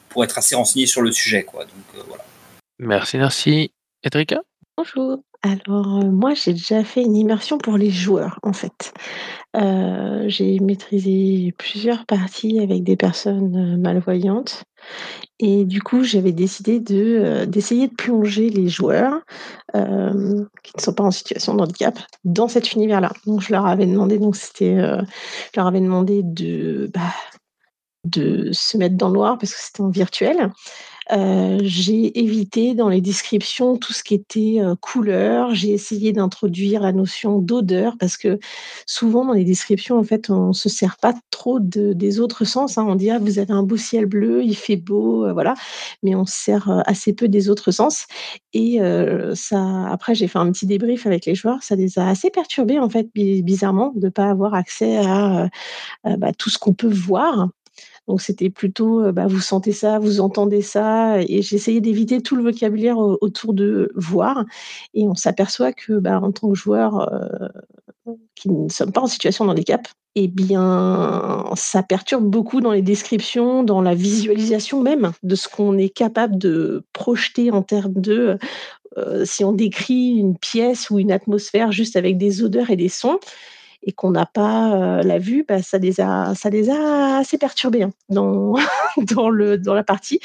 pour être assez renseigné sur le sujet, quoi. Donc euh, voilà. Merci, merci. Edrika? Bonjour. Alors, euh, moi, j'ai déjà fait une immersion pour les joueurs, en fait. Euh, j'ai maîtrisé plusieurs parties avec des personnes euh, malvoyantes. Et du coup, j'avais décidé euh, d'essayer de plonger les joueurs euh, qui ne sont pas en situation de handicap dans cet univers-là. Donc, je leur avais demandé, donc c'était, euh, je leur avais demandé de, bah, de se mettre dans le noir parce que c'était en virtuel. J'ai évité dans les descriptions tout ce qui était, couleur. J'ai essayé d'introduire la notion d'odeur parce que souvent dans les descriptions, en fait, on se sert pas trop de des autres sens, hein. On dit: «Ah, vous avez un beau ciel bleu, il fait beau», voilà, mais on se sert, assez peu des autres sens et ça après j'ai fait un petit débrief avec les joueurs, ça les a assez perturbés, en fait, bi bizarrement de pas avoir accès à, bah, tout ce qu'on peut voir. Donc c'était plutôt, heu, bah, vous sentez ça, vous entendez ça et j'essayais d'éviter tout le vocabulaire au autour de voir. Et on s'aperçoit que, bah, en tant que joueur, heu, qui ne sommes pas en situation de handicap et bien, ça perturbe beaucoup dans les descriptions, dans la visualisation même de ce qu'on est capable de projeter en termes de, heu, si on décrit une pièce ou une atmosphère juste avec des odeurs et des sons et qu'on n'a pas, heu, la vue, bah, ça les a ça les a assez perturbés, hein, dans [LAUGHS] dans le dans la partie.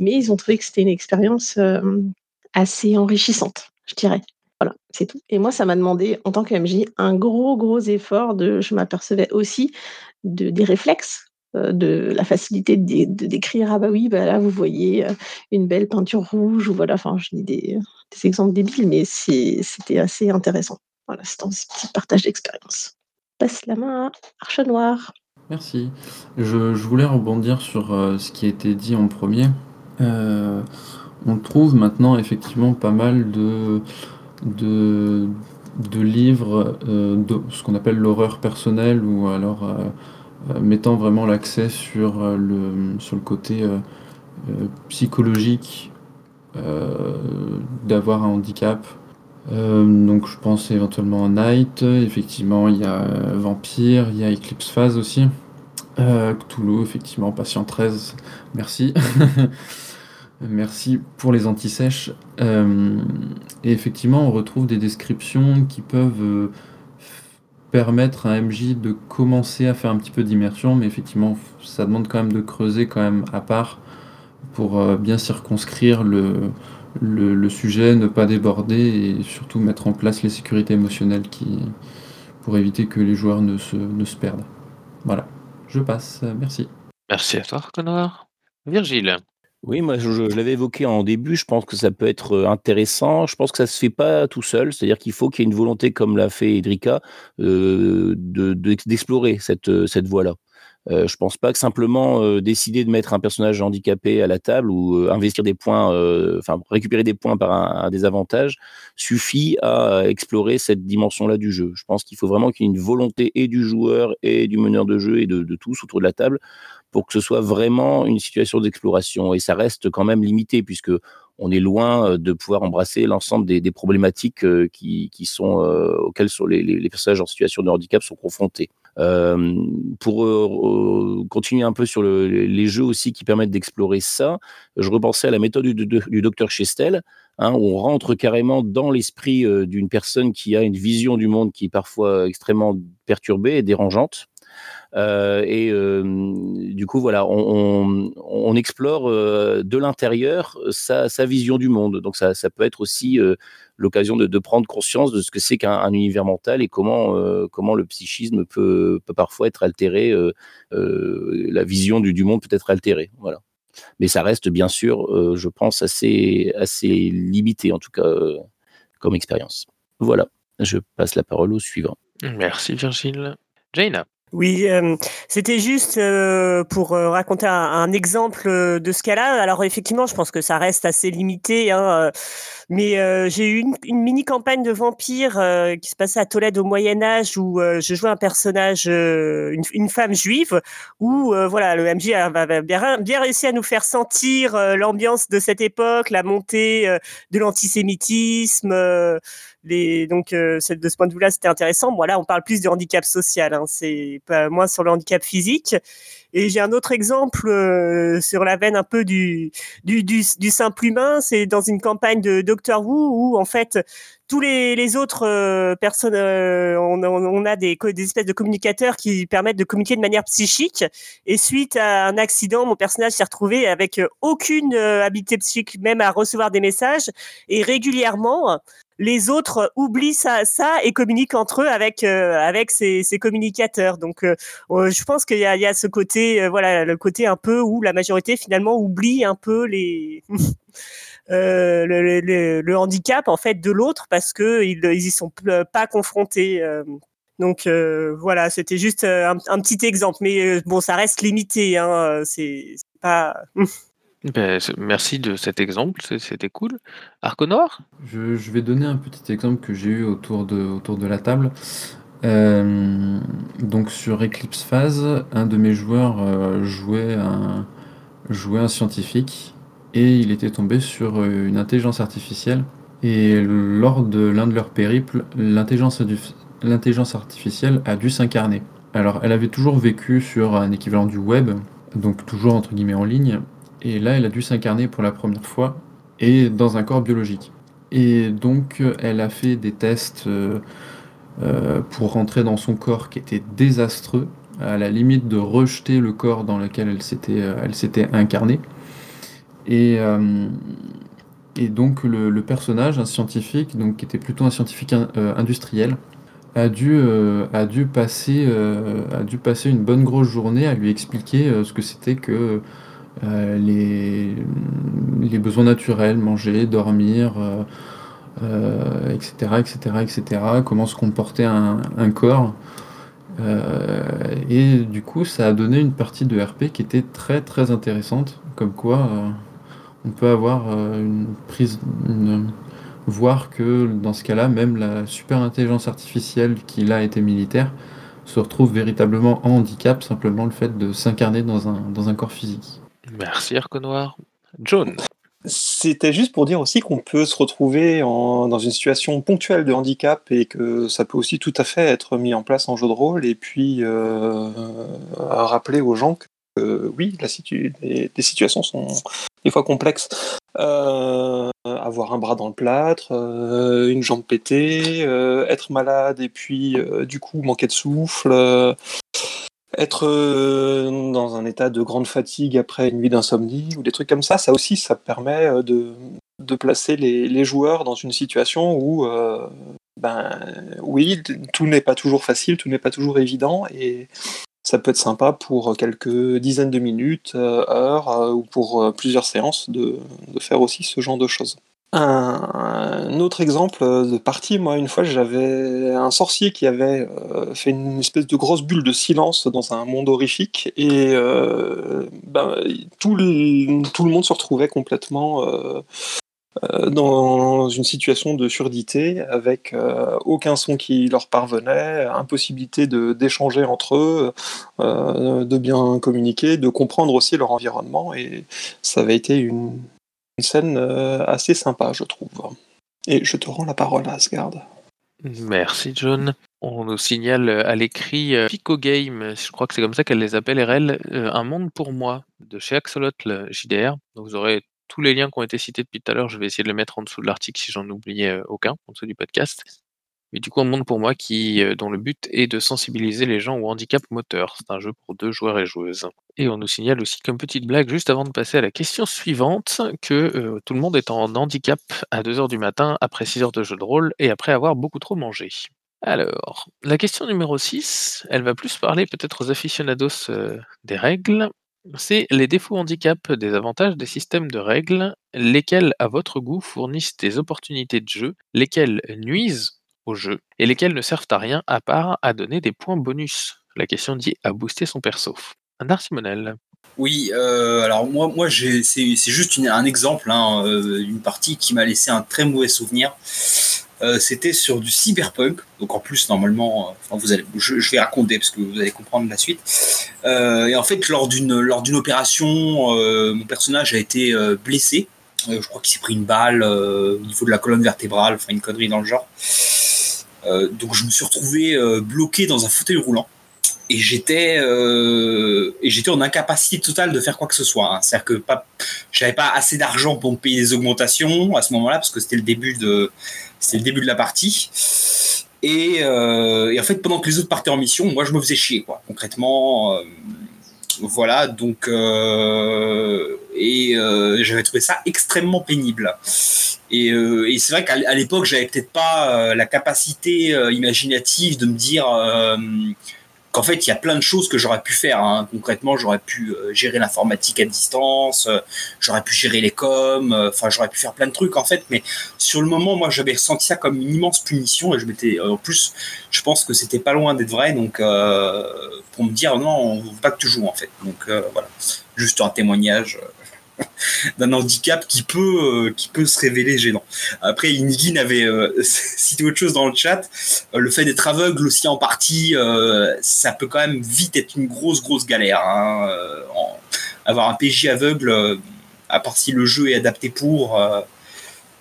Mais ils ont trouvé que c'était une expérience, assez enrichissante, je dirais. Voilà, c'est tout. Et moi, ça m'a demandé, en tant que MJ, un gros, gros effort de je m'apercevais aussi de des réflexes, heu, de la facilité de décrire: «Ah bah oui, bah là, vous voyez, heu, une belle peinture rouge» ou voilà, enfin, je dis des des exemples débiles, mais c'est c'était assez intéressant. Voilà, c'était un petit partage d'expérience. La main à Arche Noire. Merci. Je voulais rebondir sur, heu, ce qui a été dit en premier. Heu, on trouve maintenant effectivement pas mal de livres, heu, de ce qu'on appelle l'horreur personnelle ou alors, mettant vraiment l'accès sur, le sur le côté, psychologique, d'avoir un handicap. Hem, donc je pense éventuellement Night, effectivement il y a, Vampire, il y a Eclipse Phase aussi. Heu, Cthulhu effectivement, Patient 13, merci. [LAUGHS] Merci pour les antisèches. Hem et effectivement, on retrouve des descriptions qui peuvent, heu, f permettre à MJ de commencer à faire un petit peu d'immersion, mais effectivement, ça demande quand même de creuser quand même à part pour, bien circonscrire le le le sujet, ne pas déborder et surtout mettre en place les sécurités émotionnelles qui pour éviter que les joueurs ne se ne se perdent. Voilà, je passe, merci. Merci à toi, Noir. Virgile? Oui, moi, je je je l'avais évoqué en début, je pense que ça peut être, heu, intéressant. Je pense que ça se fait pas tout seul, c'est-à-dire qu'il faut qu'il y ait une volonté comme l'a fait de d'ex d'explorer cette, heu, cette voie-là. Heu, je pense pas que simplement, heu, décider de mettre un personnage handicapé à la table ou, heu, investir des points, heu, enfin récupérer des points par un désavantage, suffit à explorer cette dimension-là du jeu. Je pense qu'il faut vraiment qu'il y ait une volonté et du joueur et du meneur de jeu et de tous autour de la table pour que ce soit vraiment une situation d'exploration et ça reste quand même limité puisqu'on est loin, de pouvoir embrasser l'ensemble des problématiques, auxquelles les personnages en situation de handicap sont confrontés. Hem, pour, re continuer un peu sur le les jeux aussi qui permettent d'explorer ça, je repensais à la méthode du docteur Chastel, hein, où on rentre carrément dans l'esprit, heu, d'une personne qui a une vision du monde qui est parfois extrêmement perturbée et dérangeante. Et du coup, voilà, on explore, de l'intérieur, sa sa vision du monde. Donc ça ça peut être aussi, l'occasion de prendre conscience de ce que c'est qu'un un univers mental et comment, heu, comment le psychisme peut peut parfois être altéré, heu heu, la vision du du monde peut être altérée, voilà. Mais ça reste bien sûr, je pense assez assez limité en tout cas, comme expérience. Voilà, je passe la parole au suivant. Merci Virgile. Jaina? Oui, hem, c'était juste, heu, pour, heu, raconter un un exemple, heu, de ce cas-là. Alors effectivement, je pense que ça reste assez limité, hein, heu, mais, heu, j'ai eu une une mini campagne de vampire, heu, qui se passait à Tolède au Moyen Âge où, je jouais un personnage, une une femme juive où, voilà, le MJ avait bien réussi à nous faire sentir, l'ambiance de cette époque, la montée, de l'antisémitisme, donc, c'est de ce point de vue-là, c'était intéressant. Bon là, on parle plus de handicap social, hein, c'est pas moins sur le handicap physique et j'ai un autre exemple, heu, sur la veine un peu du du du du simple humain. C'est dans une campagne de Doctor Who où en fait, tous les autres, heu, personnes, on a des des espèces de communicateurs qui permettent de communiquer de manière psychique et suite à un accident, mon personnage s'est retrouvé avec, aucune, habilité psychique, même à recevoir des messages et régulièrement, les autres oublient ça et communiquent entre eux avec, heu, avec ces communicateurs. Donc, heu, heu, je pense qu'il y a ce côté, voilà, le côté un peu où la majorité finalement oublie un peu les [LAUGHS] le handicap en fait de l'autre parce qu'ils ils y sont pas confrontés, donc, voilà, c'était juste, un petit exemple, mais, bon, ça reste limité, hein, c'est pas [LAUGHS] Ce merci de cet exemple, c'était cool. Arc Noir? Je vais donner un petit exemple que j'ai eu autour de autour de la table. Hem, donc sur Eclipse Phase, un de mes joueurs, heu, jouait un jouait un scientifique et il était tombé sur, heu, une intelligence artificielle et lors de l'un de leurs périples, l'intelligence artificielle a dû s'incarner. Alors elle avait toujours vécu sur un équivalent du web, donc toujours entre guillemets «en ligne» et là, elle a dû s'incarner pour la 1re fois et dans un corps biologique. Et donc, elle a fait des tests, heu heu, pour rentrer dans son corps qui était désastreux, à la limite de rejeter le corps dans lequel elle s'était, s'était incarnée. Et donc le, personnage, un scientifique, donc qui était plutôt un scientifique in- euh, industriel, a dû, euh, passer, euh, une bonne grosse journée à lui expliquer euh, ce que c'était que euh, les, besoins naturels, manger, dormir, etc., etc., etc., comment se comportait un, corps. Euh, et du coup, ça a donné une partie de RP qui était très très intéressante, comme quoi euh, on peut avoir une prise, voir que dans ce cas-là, même la super intelligence artificielle qui là était militaire se retrouve véritablement en handicap, simplement le fait de s'incarner dans un corps physique. Merci Arco Noir. John. C'était juste pour dire aussi qu'on peut se retrouver dans une situation ponctuelle de handicap et que ça peut aussi tout à fait être mis en place en jeu de rôle et puis euh, rappeler aux gens que euh, oui, la situations sont des fois complexes. Euh, avoir un bras dans le plâtre, une jambe pétée, être malade et puis du coup manquer de souffle. Être euh, dans un état de grande fatigue après une nuit d'insomnie ou des trucs comme ça, ça aussi, ça permet euh, de, de placer les, les joueurs dans une situation où, euh, ben oui, tout n'est pas toujours facile, tout n'est pas toujours évident, et ça peut être sympa pour quelques dizaines de minutes, heures, ou pour plusieurs séances de, de faire aussi ce genre de choses. Un, autre exemple de partie, moi, une fois, j'avais un sorcier qui avait euh, fait une espèce de grosse bulle de silence dans un monde horrifique, et euh, ben, tout, le, tout le monde se retrouvait complètement euh, dans une situation de surdité, avec aucun son qui leur parvenait, impossibilité d'échanger entre eux, de bien communiquer, de comprendre aussi leur environnement, et ça avait été une, une scène euh, assez sympa, je trouve. Et je te rends la parole, Asgard. Merci John. On nous signale euh, à l'écrit euh, Pico Game, je crois que c'est comme ça qu'elle les appelle RL, un monde pour moi de chez Axolotl JDR. Donc vous aurez tous les liens qui ont été cités depuis tout à l'heure. Je vais essayer de les mettre en dessous de l'article si j'en oubliais aucun, en dessous du podcast. Mais du coup, un monde pour moi qui, euh, dont le but est de sensibiliser les gens au handicap moteur. C'est un jeu pour deux joueurs et joueuses. Et on nous signale aussi comme petite blague, juste avant de passer à la question suivante, que euh, tout le monde est en handicap à 2h du matin, après 6 heures de jeu de rôle et après avoir beaucoup trop mangé. Alors, la question numéro 6, elle va plus parler peut-être aux aficionados euh, des règles. C'est les défauts handicap des avantages des systèmes de règles, lesquels, à votre goût, fournissent des opportunités de jeu, lesquels nuisent au jeu et lesquels ne servent à rien à part à donner des points bonus. La question dit à booster son perso. Darcimonel. Oui, euh, alors moi, moi c'est, juste une- un exemple hein, euh, d'une partie qui m'a laissé un très mauvais souvenir. Euh, c'était sur du cyberpunk, donc en plus normalement, vous allez, je, vais raconter parce que vous allez comprendre la suite. Et en fait, lors d'une lors d'une opération, mon personnage a été blessé. Je crois qu'il s'est pris une balle au niveau de la colonne vertébrale, enfin une connerie dans le genre. Euh, donc je me suis retrouvé euh, bloqué dans un fauteuil roulant et j'étais euh, et j'étais en incapacité totale de faire quoi que ce soit. hein. C'est-à-dire que pas, j'avais pas assez d'argent pour me payer les augmentations à ce moment-là parce que c'était le début de c'était le début de la partie. Et, en fait, pendant que les autres partaient en mission, moi je me faisais chier quoi. Concrètement, voilà. Donc euh, et euh, j'avais trouvé ça extrêmement pénible. Et, euh, et c'est vrai qu'à l'époque, j'avais peut-être pas la capacité imaginative de me dire qu'en fait, il y a plein de choses que j'aurais pu faire. hein. Concrètement, j'aurais pu euh, gérer l'informatique à distance, euh, j'aurais pu gérer les coms, euh, enfin, j'aurais pu faire plein de trucs en fait. Mais sur le moment, moi, j'avais ressenti ça comme une immense punition et je m'étais, en plus, je pense que c'était pas loin d'être vrai. Donc, pour me dire non, pas que tu en fait. Donc euh, voilà, juste un témoignage. [LAUGHS] d'un handicap qui peut euh, qui peut se révéler gênant. Après, Inigin avait euh, [LAUGHS] cité autre chose dans le chat. Euh, le fait d'être aveugle aussi en partie, euh, ça peut quand même vite être une grosse grosse galère. hein. Euh, en- avoir un PJ aveugle, euh, à part si le jeu est adapté pour, euh,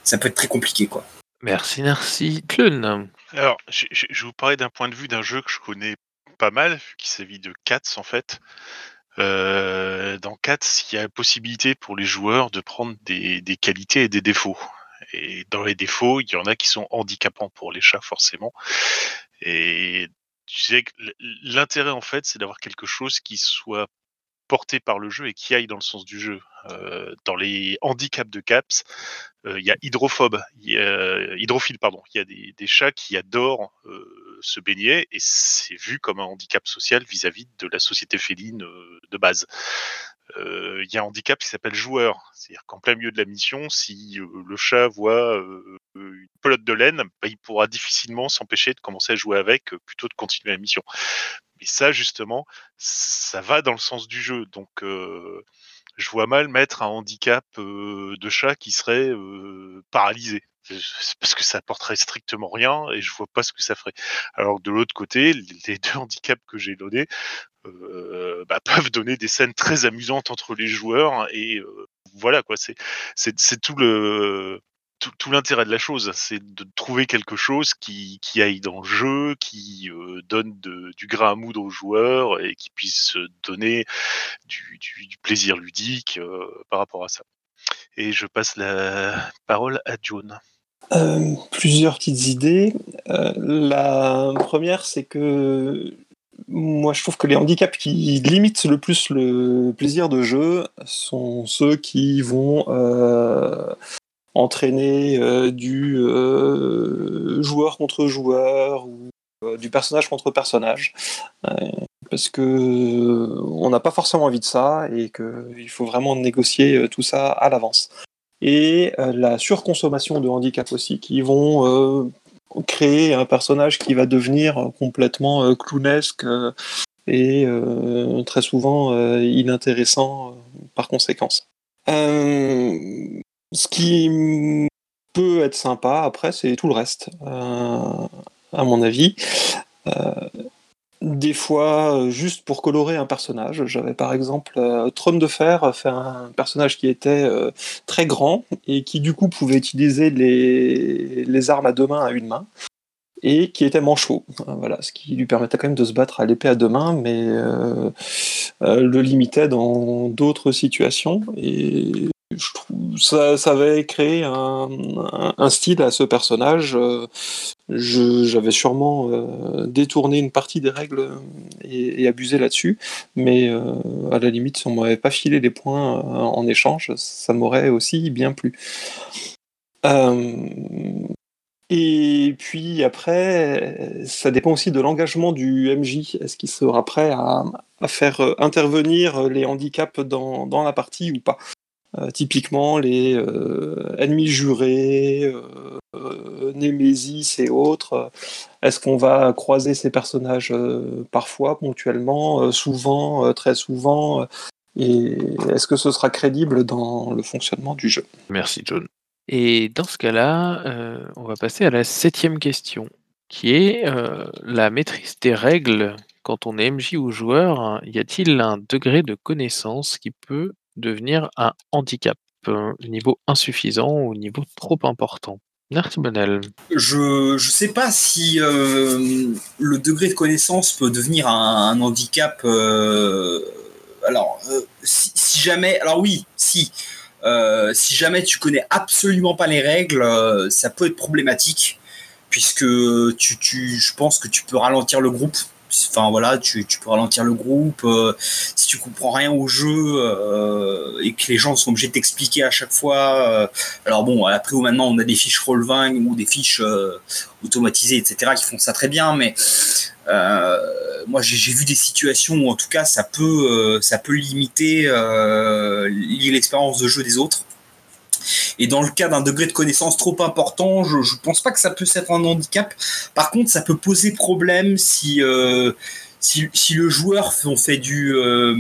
ça peut être très compliqué quoi. Merci, merci. Clun. Alors, je, je- je vais vous parler d'un point de vue d'un jeu que je connais pas mal, qu'il s'agit de Cats en fait. Euh, dans Cats, il y a la possibilité pour les joueurs de prendre des, des qualités et des défauts. Et dans les défauts, il y en a qui sont handicapants pour les chats, forcément. Et tu sais que l'intérêt, en fait, c'est d'avoir quelque chose qui soit porté par le jeu et qui aille dans le sens du jeu. Euh, dans les handicaps de CAPS, euh, il y a hydrophobe, a, hydrophile, pardon. Il y a des, chats qui adorent euh, se baigner et c'est vu comme un handicap social vis-à-vis de la société féline euh, de base. Euh, Il y a un handicap qui s'appelle joueur, c'est-à-dire qu'en plein milieu de la mission, si euh, le chat voit euh, une pelote de laine, bah, il pourra difficilement s'empêcher de commencer à jouer avec euh, plutôt de continuer la mission. Mais ça, justement, ça va dans le sens du jeu. Donc, je vois mal mettre un handicap de chat qui serait paralysé. Parce que ça apporterait strictement rien et je vois pas ce que ça ferait. Alors que de l'autre côté, les deux handicaps que j'ai donnés bah, [LAUGHS] peuvent donner des scènes très amusantes entre les joueurs et voilà quoi. C'est tout le tout, l'intérêt de la chose, c'est de trouver quelque chose qui, aille dans le jeu, qui euh, donne du grain à moudre aux joueurs et qui puisse donner du, plaisir ludique euh, par rapport à ça. Et je passe la parole à John. Euh, plusieurs petites idées. Euh, la première, c'est que moi, je trouve que les handicaps qui limitent le plus le plaisir de jeu sont ceux qui vont euh, entraîner euh, du euh, joueur contre joueur ou euh, du personnage contre personnage. Parce que on n'a pas forcément envie de ça et qu'il faut vraiment négocier tout ça à l'avance et la surconsommation de handicap aussi, qui vont créer un personnage qui va devenir complètement clownesque et très souvent inintéressant par conséquence. Ce qui peut être sympa après, c'est tout le reste, euh, à mon avis. Euh, des fois, juste pour colorer un personnage. J'avais par exemple euh, Trône de Fer fait un personnage qui était très grand et qui du coup pouvait utiliser les, armes à deux mains à une main et qui était manchot. Voilà, ce qui lui permettait quand même de se battre à l'épée à deux mains, mais le limitait dans d'autres situations. Ça, avait créé un, style à ce personnage. Euh, J'avais sûrement euh, détourné une partie des règles et, abusé là-dessus, mais euh, à la limite, si on m'avait pas filé les points en échange, ça m'aurait aussi bien plu. Et puis après, ça dépend aussi de l'engagement du MJ. Est-ce qu'il sera prêt à, faire intervenir les handicaps dans, la partie ou pas? Typiquement, les euh, ennemis jurés, euh, euh, Némésis et autres. euh, Est-ce qu'on va croiser ces personnages euh, parfois, ponctuellement, euh, souvent, euh, très souvent euh, Et est-ce que ce sera crédible dans le fonctionnement du jeu? Merci John. Et dans ce cas-là, euh, on va passer à la septième question, qui est euh, la maîtrise des règles quand on est MJ ou joueur. hein, Y a-t-il un degré de connaissance qui peut devenir un handicap, un niveau insuffisant ou niveau trop important Merci Bonel. Je je sais pas si euh, le degré de connaissance peut devenir un, handicap. euh, alors, euh, si, jamais, alors oui, si si jamais tu connais absolument pas les règles, ça peut être problématique puisque tu, tu je pense que tu peux ralentir le groupe. Enfin voilà, tu, peux ralentir le groupe. euh, si tu comprends rien au jeu euh, et que les gens sont obligés de t'expliquer à chaque fois. euh, alors bon, après ou maintenant on a des fiches Roll20 ou des fiches automatisées, etc. qui font ça très bien, mais moi j'ai vu des situations où en tout cas ça peut, ça peut limiter l'expérience de jeu des autres. Et dans le cas d'un degré de connaissance trop important, je, je pense pas que ça peut être un handicap. Par contre, ça peut poser problème si, euh, si, le joueur on fait du euh,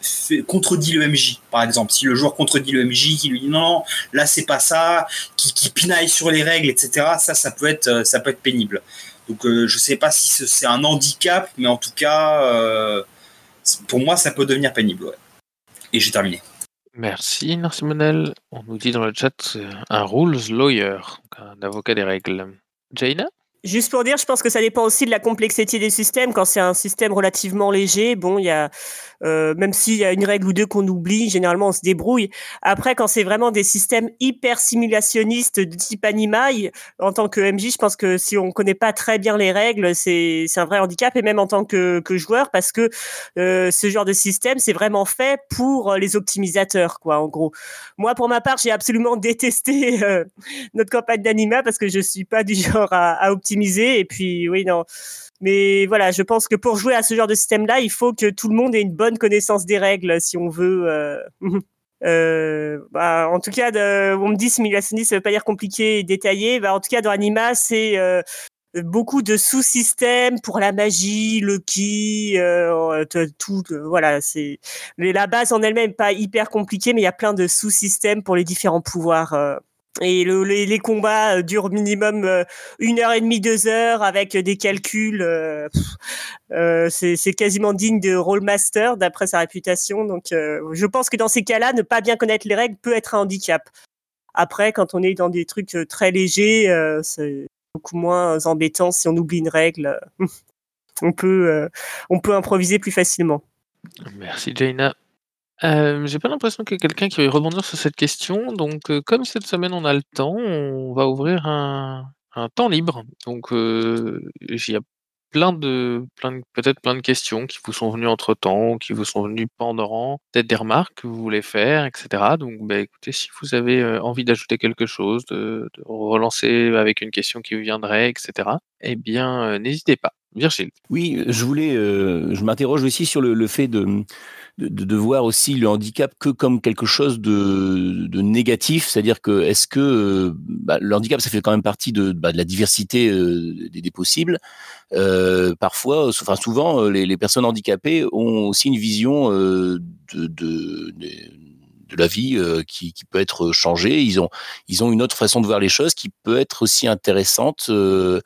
fait- contredit le MJ, par exemple. Si le joueur contredit le MJ, qui lui dit non, là c'est pas ça, qui, qui pinaille sur les règles, etc. Ça, ça peut être, euh, ça peut être pénible. Donc, euh, je sais pas si ce- c'est un handicap, mais en tout cas, euh, pour moi, ça peut devenir pénible. Et j'ai terminé. Merci, Bonel. On nous dit dans le chat euh, un rules lawyer, un avocat des règles. Jaina? Juste pour dire, je pense que ça dépend aussi de la complexité des systèmes. Quand c'est un système relativement léger, bon, il y a Euh, même s'il y a une règle ou deux qu'on oublie, généralement on se débrouille. Après, quand c'est vraiment des systèmes hyper simulationnistes de type Anima, en tant que MJ, je pense que si on connaît pas très bien les règles, c'est un vrai handicap, et même en tant que, joueur, parce que euh, ce genre de système, c'est vraiment fait pour les optimisateurs, quoi, en gros. Moi, pour ma part, j'ai absolument [LAUGHS] détesté euh, notre campagne d'Anima parce que je suis pas du genre à, à optimiser, et puis oui, non. Mais voilà, je pense que pour jouer à ce genre de système-là, il faut que tout le monde ait une bonne connaissance des règles si on veut. Euh, [LAUGHS] euh, bah, en tout cas, on me dit simulationniste, ça veut pas dire compliqué et détaillé. Bah, en tout cas, dans Anima, c'est euh, beaucoup de sous-systèmes pour la magie, le ki, euh, tout. voilà, c'est la base en elle-même pas hyper compliquée, mais il y a plein de sous-systèmes pour les différents pouvoirs. Euh, et le, les, combats euh, durent minimum euh, une heure et demie, deux heures avec des calculs. Euh, euh c'est quasiment digne de Rollmaster d'après sa réputation. Donc, euh, je pense que dans ces cas-là, ne pas bien connaître les règles peut être un handicap. Après, quand on est dans des trucs très légers, c'est beaucoup moins embêtant si on oublie une règle. [LAUGHS] on peut, on peut improviser plus facilement. Merci Jaina. Euh, j'ai pas l'impression qu'il y ait quelqu'un qui va rebondir sur cette question, donc comme cette semaine on a le temps, on va ouvrir un temps libre. Donc heu, il y a plein de peut-être plein de questions qui vous sont venues entre-temps, qui vous sont venues pendant, peut-être des remarques que vous voulez faire et cetera. Donc bah, écoutez, si vous avez, envie d'ajouter quelque chose, de relancer avec une question qui vous viendrait et cetera, eh bien, heu, n'hésitez pas. Virgile? Oui, je voulais, je m'interroge aussi sur le fait de, de, de, voir aussi le handicap que comme quelque chose de, de négatif, c'est-à-dire que est-ce que bah, le handicap ça fait quand même partie de, bah, de la diversité euh, des, des, possibles. Euh, parfois, enfin souvent, les, les, personnes handicapées ont aussi une vision euh, de, de, de de la vie euh, qui, qui, peut être changée. Ils ont, ils ont une autre façon de voir les choses qui peut être aussi intéressante. Euh,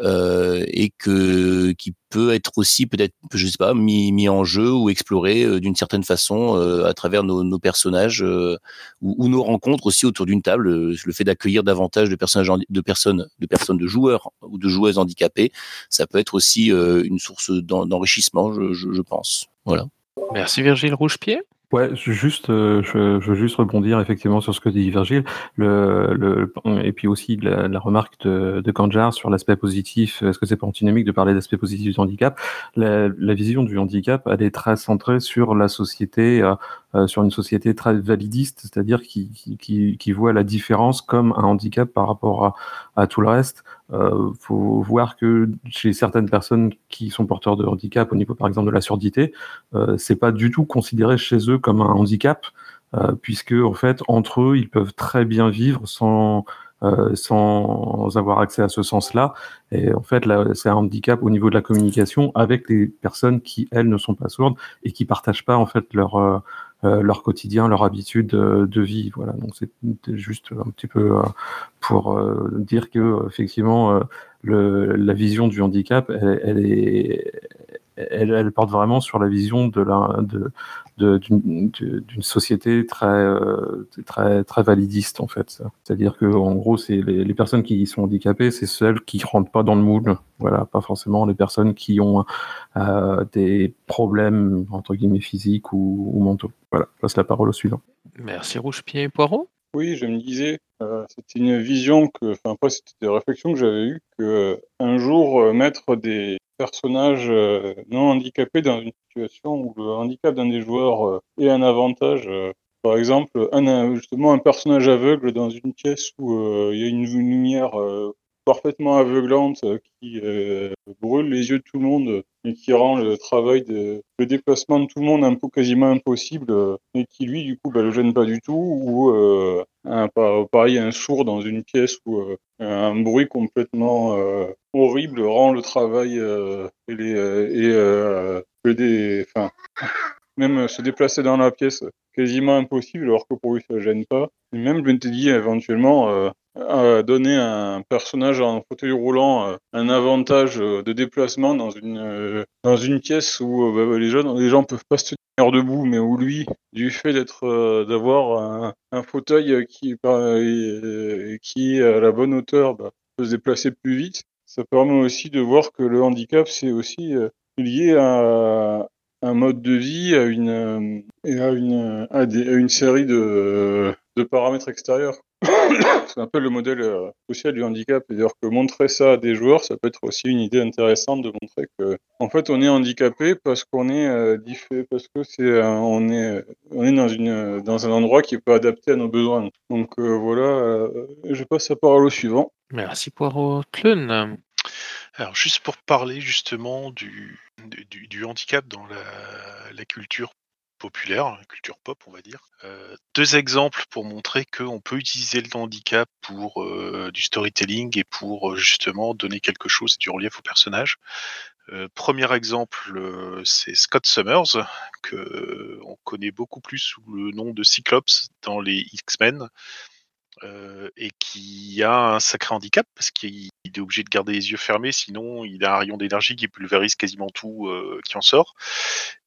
euh, et que qui peut être aussi peut-être je sais pas mis, mis en jeu ou exploré euh, d'une certaine façon euh, à travers nos, personnages ou, nos rencontres aussi autour d'une table le fait d'accueillir davantage de personnages de personnes de personnes de joueurs ou de joueuses handicapées ça peut être aussi une source d'enrichissement je pense. Voilà. Merci Virgile Rougepied Ouais, juste, euh, je, je, veux juste rebondir effectivement sur ce que dit Virgile, le, le, et puis aussi la, la remarque de, de Kanjar sur l'aspect positif. Est-ce que c'est pas antinomique de parler d'aspect positif du handicap? La, la, vision du handicap, elle est très centrée sur la société, euh, euh, sur une société très validiste, c'est-à-dire qui, qui, qui, voit la différence comme un handicap par rapport à, à tout le reste. Euh, faut voir que chez certaines personnes qui sont porteurs de handicap, au niveau par exemple de la surdité, euh, c'est pas du tout considéré chez eux comme un handicap, euh, puisque en fait entre eux ils peuvent très bien vivre sans euh, sans avoir accès à ce sens-là. Et en fait, c'est un handicap au niveau de la communication avec les personnes qui, elles, ne sont pas sourdes et qui partagent pas, en fait, leur, euh, leur quotidien, leur habitude de vie. Voilà, donc c'est juste un petit peu euh, pour euh, dire que effectivement le, la vision du handicap, elle, elle est, elle, elle, porte vraiment sur la vision de la de d'une société très très très validiste en fait. C'est-à-dire que en gros, c'est les, les, personnes qui sont handicapées, c'est celles qui rentrent pas dans le moule. Voilà, pas forcément les personnes qui ont euh, des problèmes entre guillemets physiques ou, ou mentaux. Voilà, je passe la parole au suivant. Merci Rouge-Pied Poirot. Oui, je me disais, euh, c'était une vision que, enfin, après, c'était des réflexions que j'avais eues, que euh, un jour, euh, mettre des personnages euh, non handicapés dans une situation où le handicap d'un des joueurs euh, est un avantage. par exemple, un, justement, un personnage aveugle dans une pièce où il y a une lumière parfaitement aveuglante euh, qui euh, brûle les yeux de tout le monde et qui rend le travail de le déplacement de tout le monde un peu quasiment impossible euh, et qui lui du coup bah, le gêne pas du tout ou euh, un, pareil un sourd dans une pièce où un bruit complètement horrible rend le travail et les et des enfin [LAUGHS] même se déplacer dans la pièce quasiment impossible alors que pour lui ça gêne pas. Et même je me dit éventuellement euh, donner à un personnage en fauteuil roulant euh, un avantage euh, de déplacement dans une dans une pièce où bah, les gens les gens peuvent pas se tenir debout mais où lui du fait d'être d'avoir un, fauteuil qui qui à la bonne hauteur bah, peut se déplacer plus vite ça permet aussi de voir que le handicap c'est aussi lié à un mode de vie, à une, et à une, à des- à une série de, de paramètres extérieurs. C'est un peu le modèle euh, social du handicap. C'est-à-dire que montrer ça à des joueurs, ça peut être aussi une idée intéressante de montrer que, en fait, on est handicapé parce qu'on est euh, diffé- parce que c'est, euh, on est, on est dans une, dans un endroit qui est pas adapté à nos besoins. Donc euh, voilà, je passe la parole au suivant. Merci Poirot. Clun. Alors, juste pour parler justement du, du, du- du handicap dans la, la culture populaire, la culture pop, on va dire. Euh, deux exemples pour montrer qu'on peut utiliser le handicap pour euh, du storytelling et pour euh, justement donner quelque chose, du relief au personnage. Premier exemple, c'est Scott Summers, que on connaît beaucoup plus sous le nom de Cyclops dans les X-Men, et qui a un sacré handicap parce qu'il il est obligé de garder les yeux fermés, sinon il a un rayon d'énergie qui pulvérise quasiment tout qui en sort,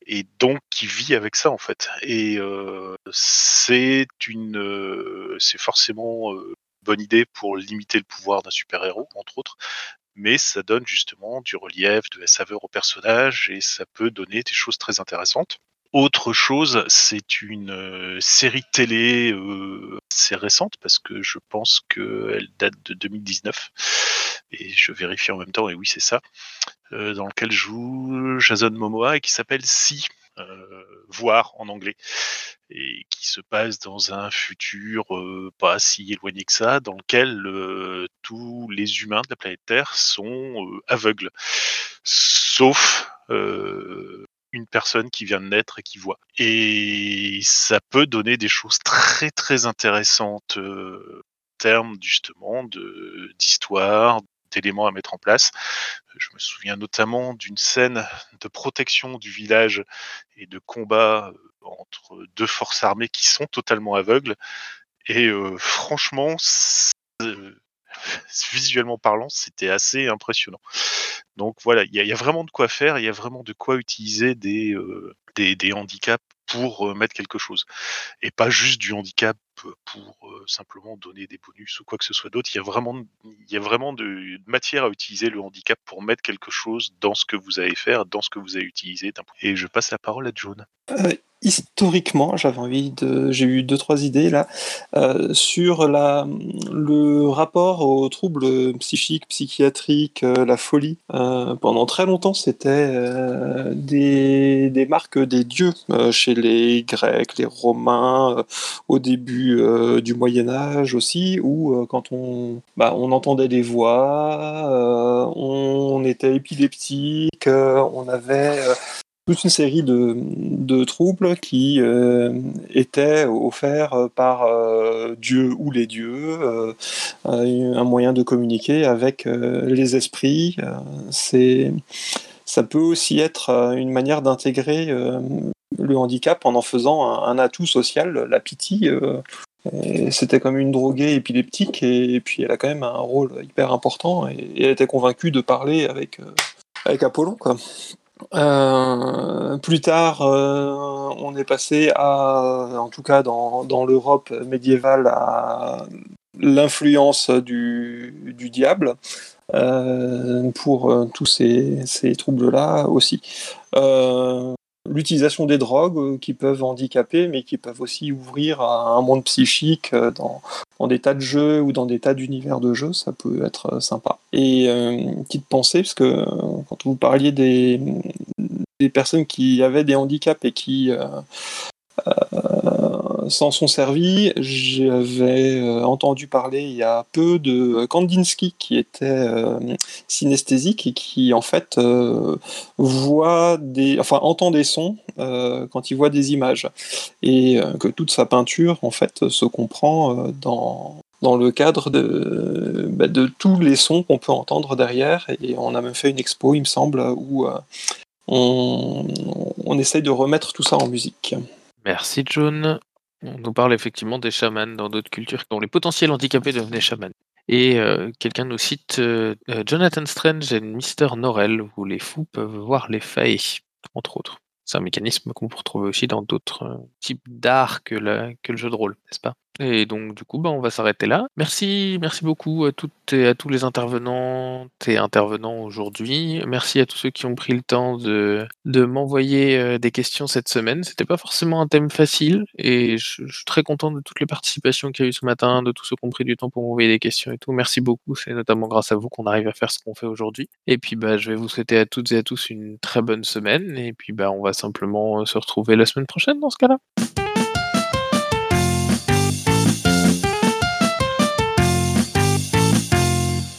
et donc qui vit avec ça en fait. Et euh, c'est une, euh, c'est forcément euh, bonne idée pour limiter le pouvoir d'un super-héros, entre autres, mais ça donne justement du relief, de la saveur au personnage, et ça peut donner des choses très intéressantes. Autre chose, c'est une série télé assez récente parce que je pense qu'elle date de 2019 et je vérifie en même temps et oui c'est ça, euh, dans lequel joue Jason Momoa et qui s'appelle Si, euh, voir en anglais et qui se passe dans un futur euh, pas si éloigné que ça, dans lequel tous les humains de la planète Terre sont aveugles, sauf une personne qui vient de naître et qui voit. Et ça peut donner des choses très très intéressantes en termes justement d'histoire, d'éléments à mettre en place. Je me souviens notamment d'une scène de protection du village et de combat euh, entre deux forces armées qui sont totalement aveugles. Et euh, franchement, euh, [LAUGHS] visuellement parlant, c'était assez impressionnant. Donc voilà, il y, a- vraiment de quoi faire, il y a vraiment de quoi utiliser des handicaps pour mettre quelque chose. Et pas juste du handicap pour simplement donner des bonus ou quoi que ce soit d'autre. Il y a vraiment, il y a vraiment de, matière à utiliser le handicap pour mettre quelque chose dans ce que vous allez faire, dans ce que vous allez utiliser. Et je passe la parole à John. Euh, historiquement, j'avais envie de, j'ai eu deux trois idées là euh, sur la, le rapport aux troubles psychiques, psychiatriques, euh, la folie. Pendant très longtemps, c'était des, des marques des dieux chez les Grecs, les Romains, euh, au début euh, du Moyen Âge aussi, où euh, quand on, bah, on entendait des voix, on était épileptique, on avait toute une série de, de troubles qui étaient offerts par Dieu ou les dieux, un moyen de communiquer avec les esprits. C'est, ça peut aussi être euh, une manière d'intégrer euh, le handicap en en faisant un, atout social. La pitié, euh, c'était comme une droguée épileptique et, puis elle a quand même un rôle hyper important et, elle était convaincue de parler avec, avec Apollon. Plus tard, on est passé à, en tout cas dans, dans l'Europe médiévale, à l'influence du, du diable pour euh, tous ces, troubles-là aussi. Euh, L'utilisation des drogues euh, qui peuvent handicaper, mais qui peuvent aussi ouvrir à un monde psychique euh, dans, des tas de jeux ou dans des tas d'univers de jeux, ça peut être euh, sympa. Et euh, une petite pensée, parce que euh, quand vous parliez des, personnes qui avaient des handicaps et qui euh, euh, s'en sont servis, j'avais euh, entendu parler il y a peu de Kandinsky qui était euh, synesthésique et qui en fait euh, voit des, enfin entend des sons quand il voit des images et que toute sa peinture en fait se comprend dans dans le cadre de, bah, de tous les sons qu'on peut entendre derrière et on a même fait une expo il me semble où on, on essaye de remettre tout ça en musique. Merci John. On nous parle effectivement des chamans dans d'autres cultures dont les potentiels handicapés devenaient chamans. Et euh, quelqu'un nous cite euh, euh, Jonathan Strange et Mr. Norrell, où les fous peuvent voir les failles, entre autres. C'est un mécanisme qu'on peut retrouver aussi dans d'autres types d'art que le jeu de rôle, n'est-ce pas? Et donc du coup, bah, on va s'arrêter là. Merci merci beaucoup à toutes et à tous les intervenantes et intervenants aujourd'hui. Merci à tous ceux qui ont pris le temps de m'envoyer, heu, des questions cette semaine. C'était pas forcément un thème facile et je suis très content de toutes les participations qu'il y a eu ce matin, de tous ceux qui ont pris du temps pour m'envoyer des questions et tout. Merci beaucoup, c'est notamment grâce à vous qu'on arrive à faire ce qu'on fait aujourd'hui. Et puis, bah, je vais vous souhaiter à toutes et à tous une très bonne semaine et puis, bah, on va simplement, heu, se retrouver la semaine prochaine dans ce cas-là.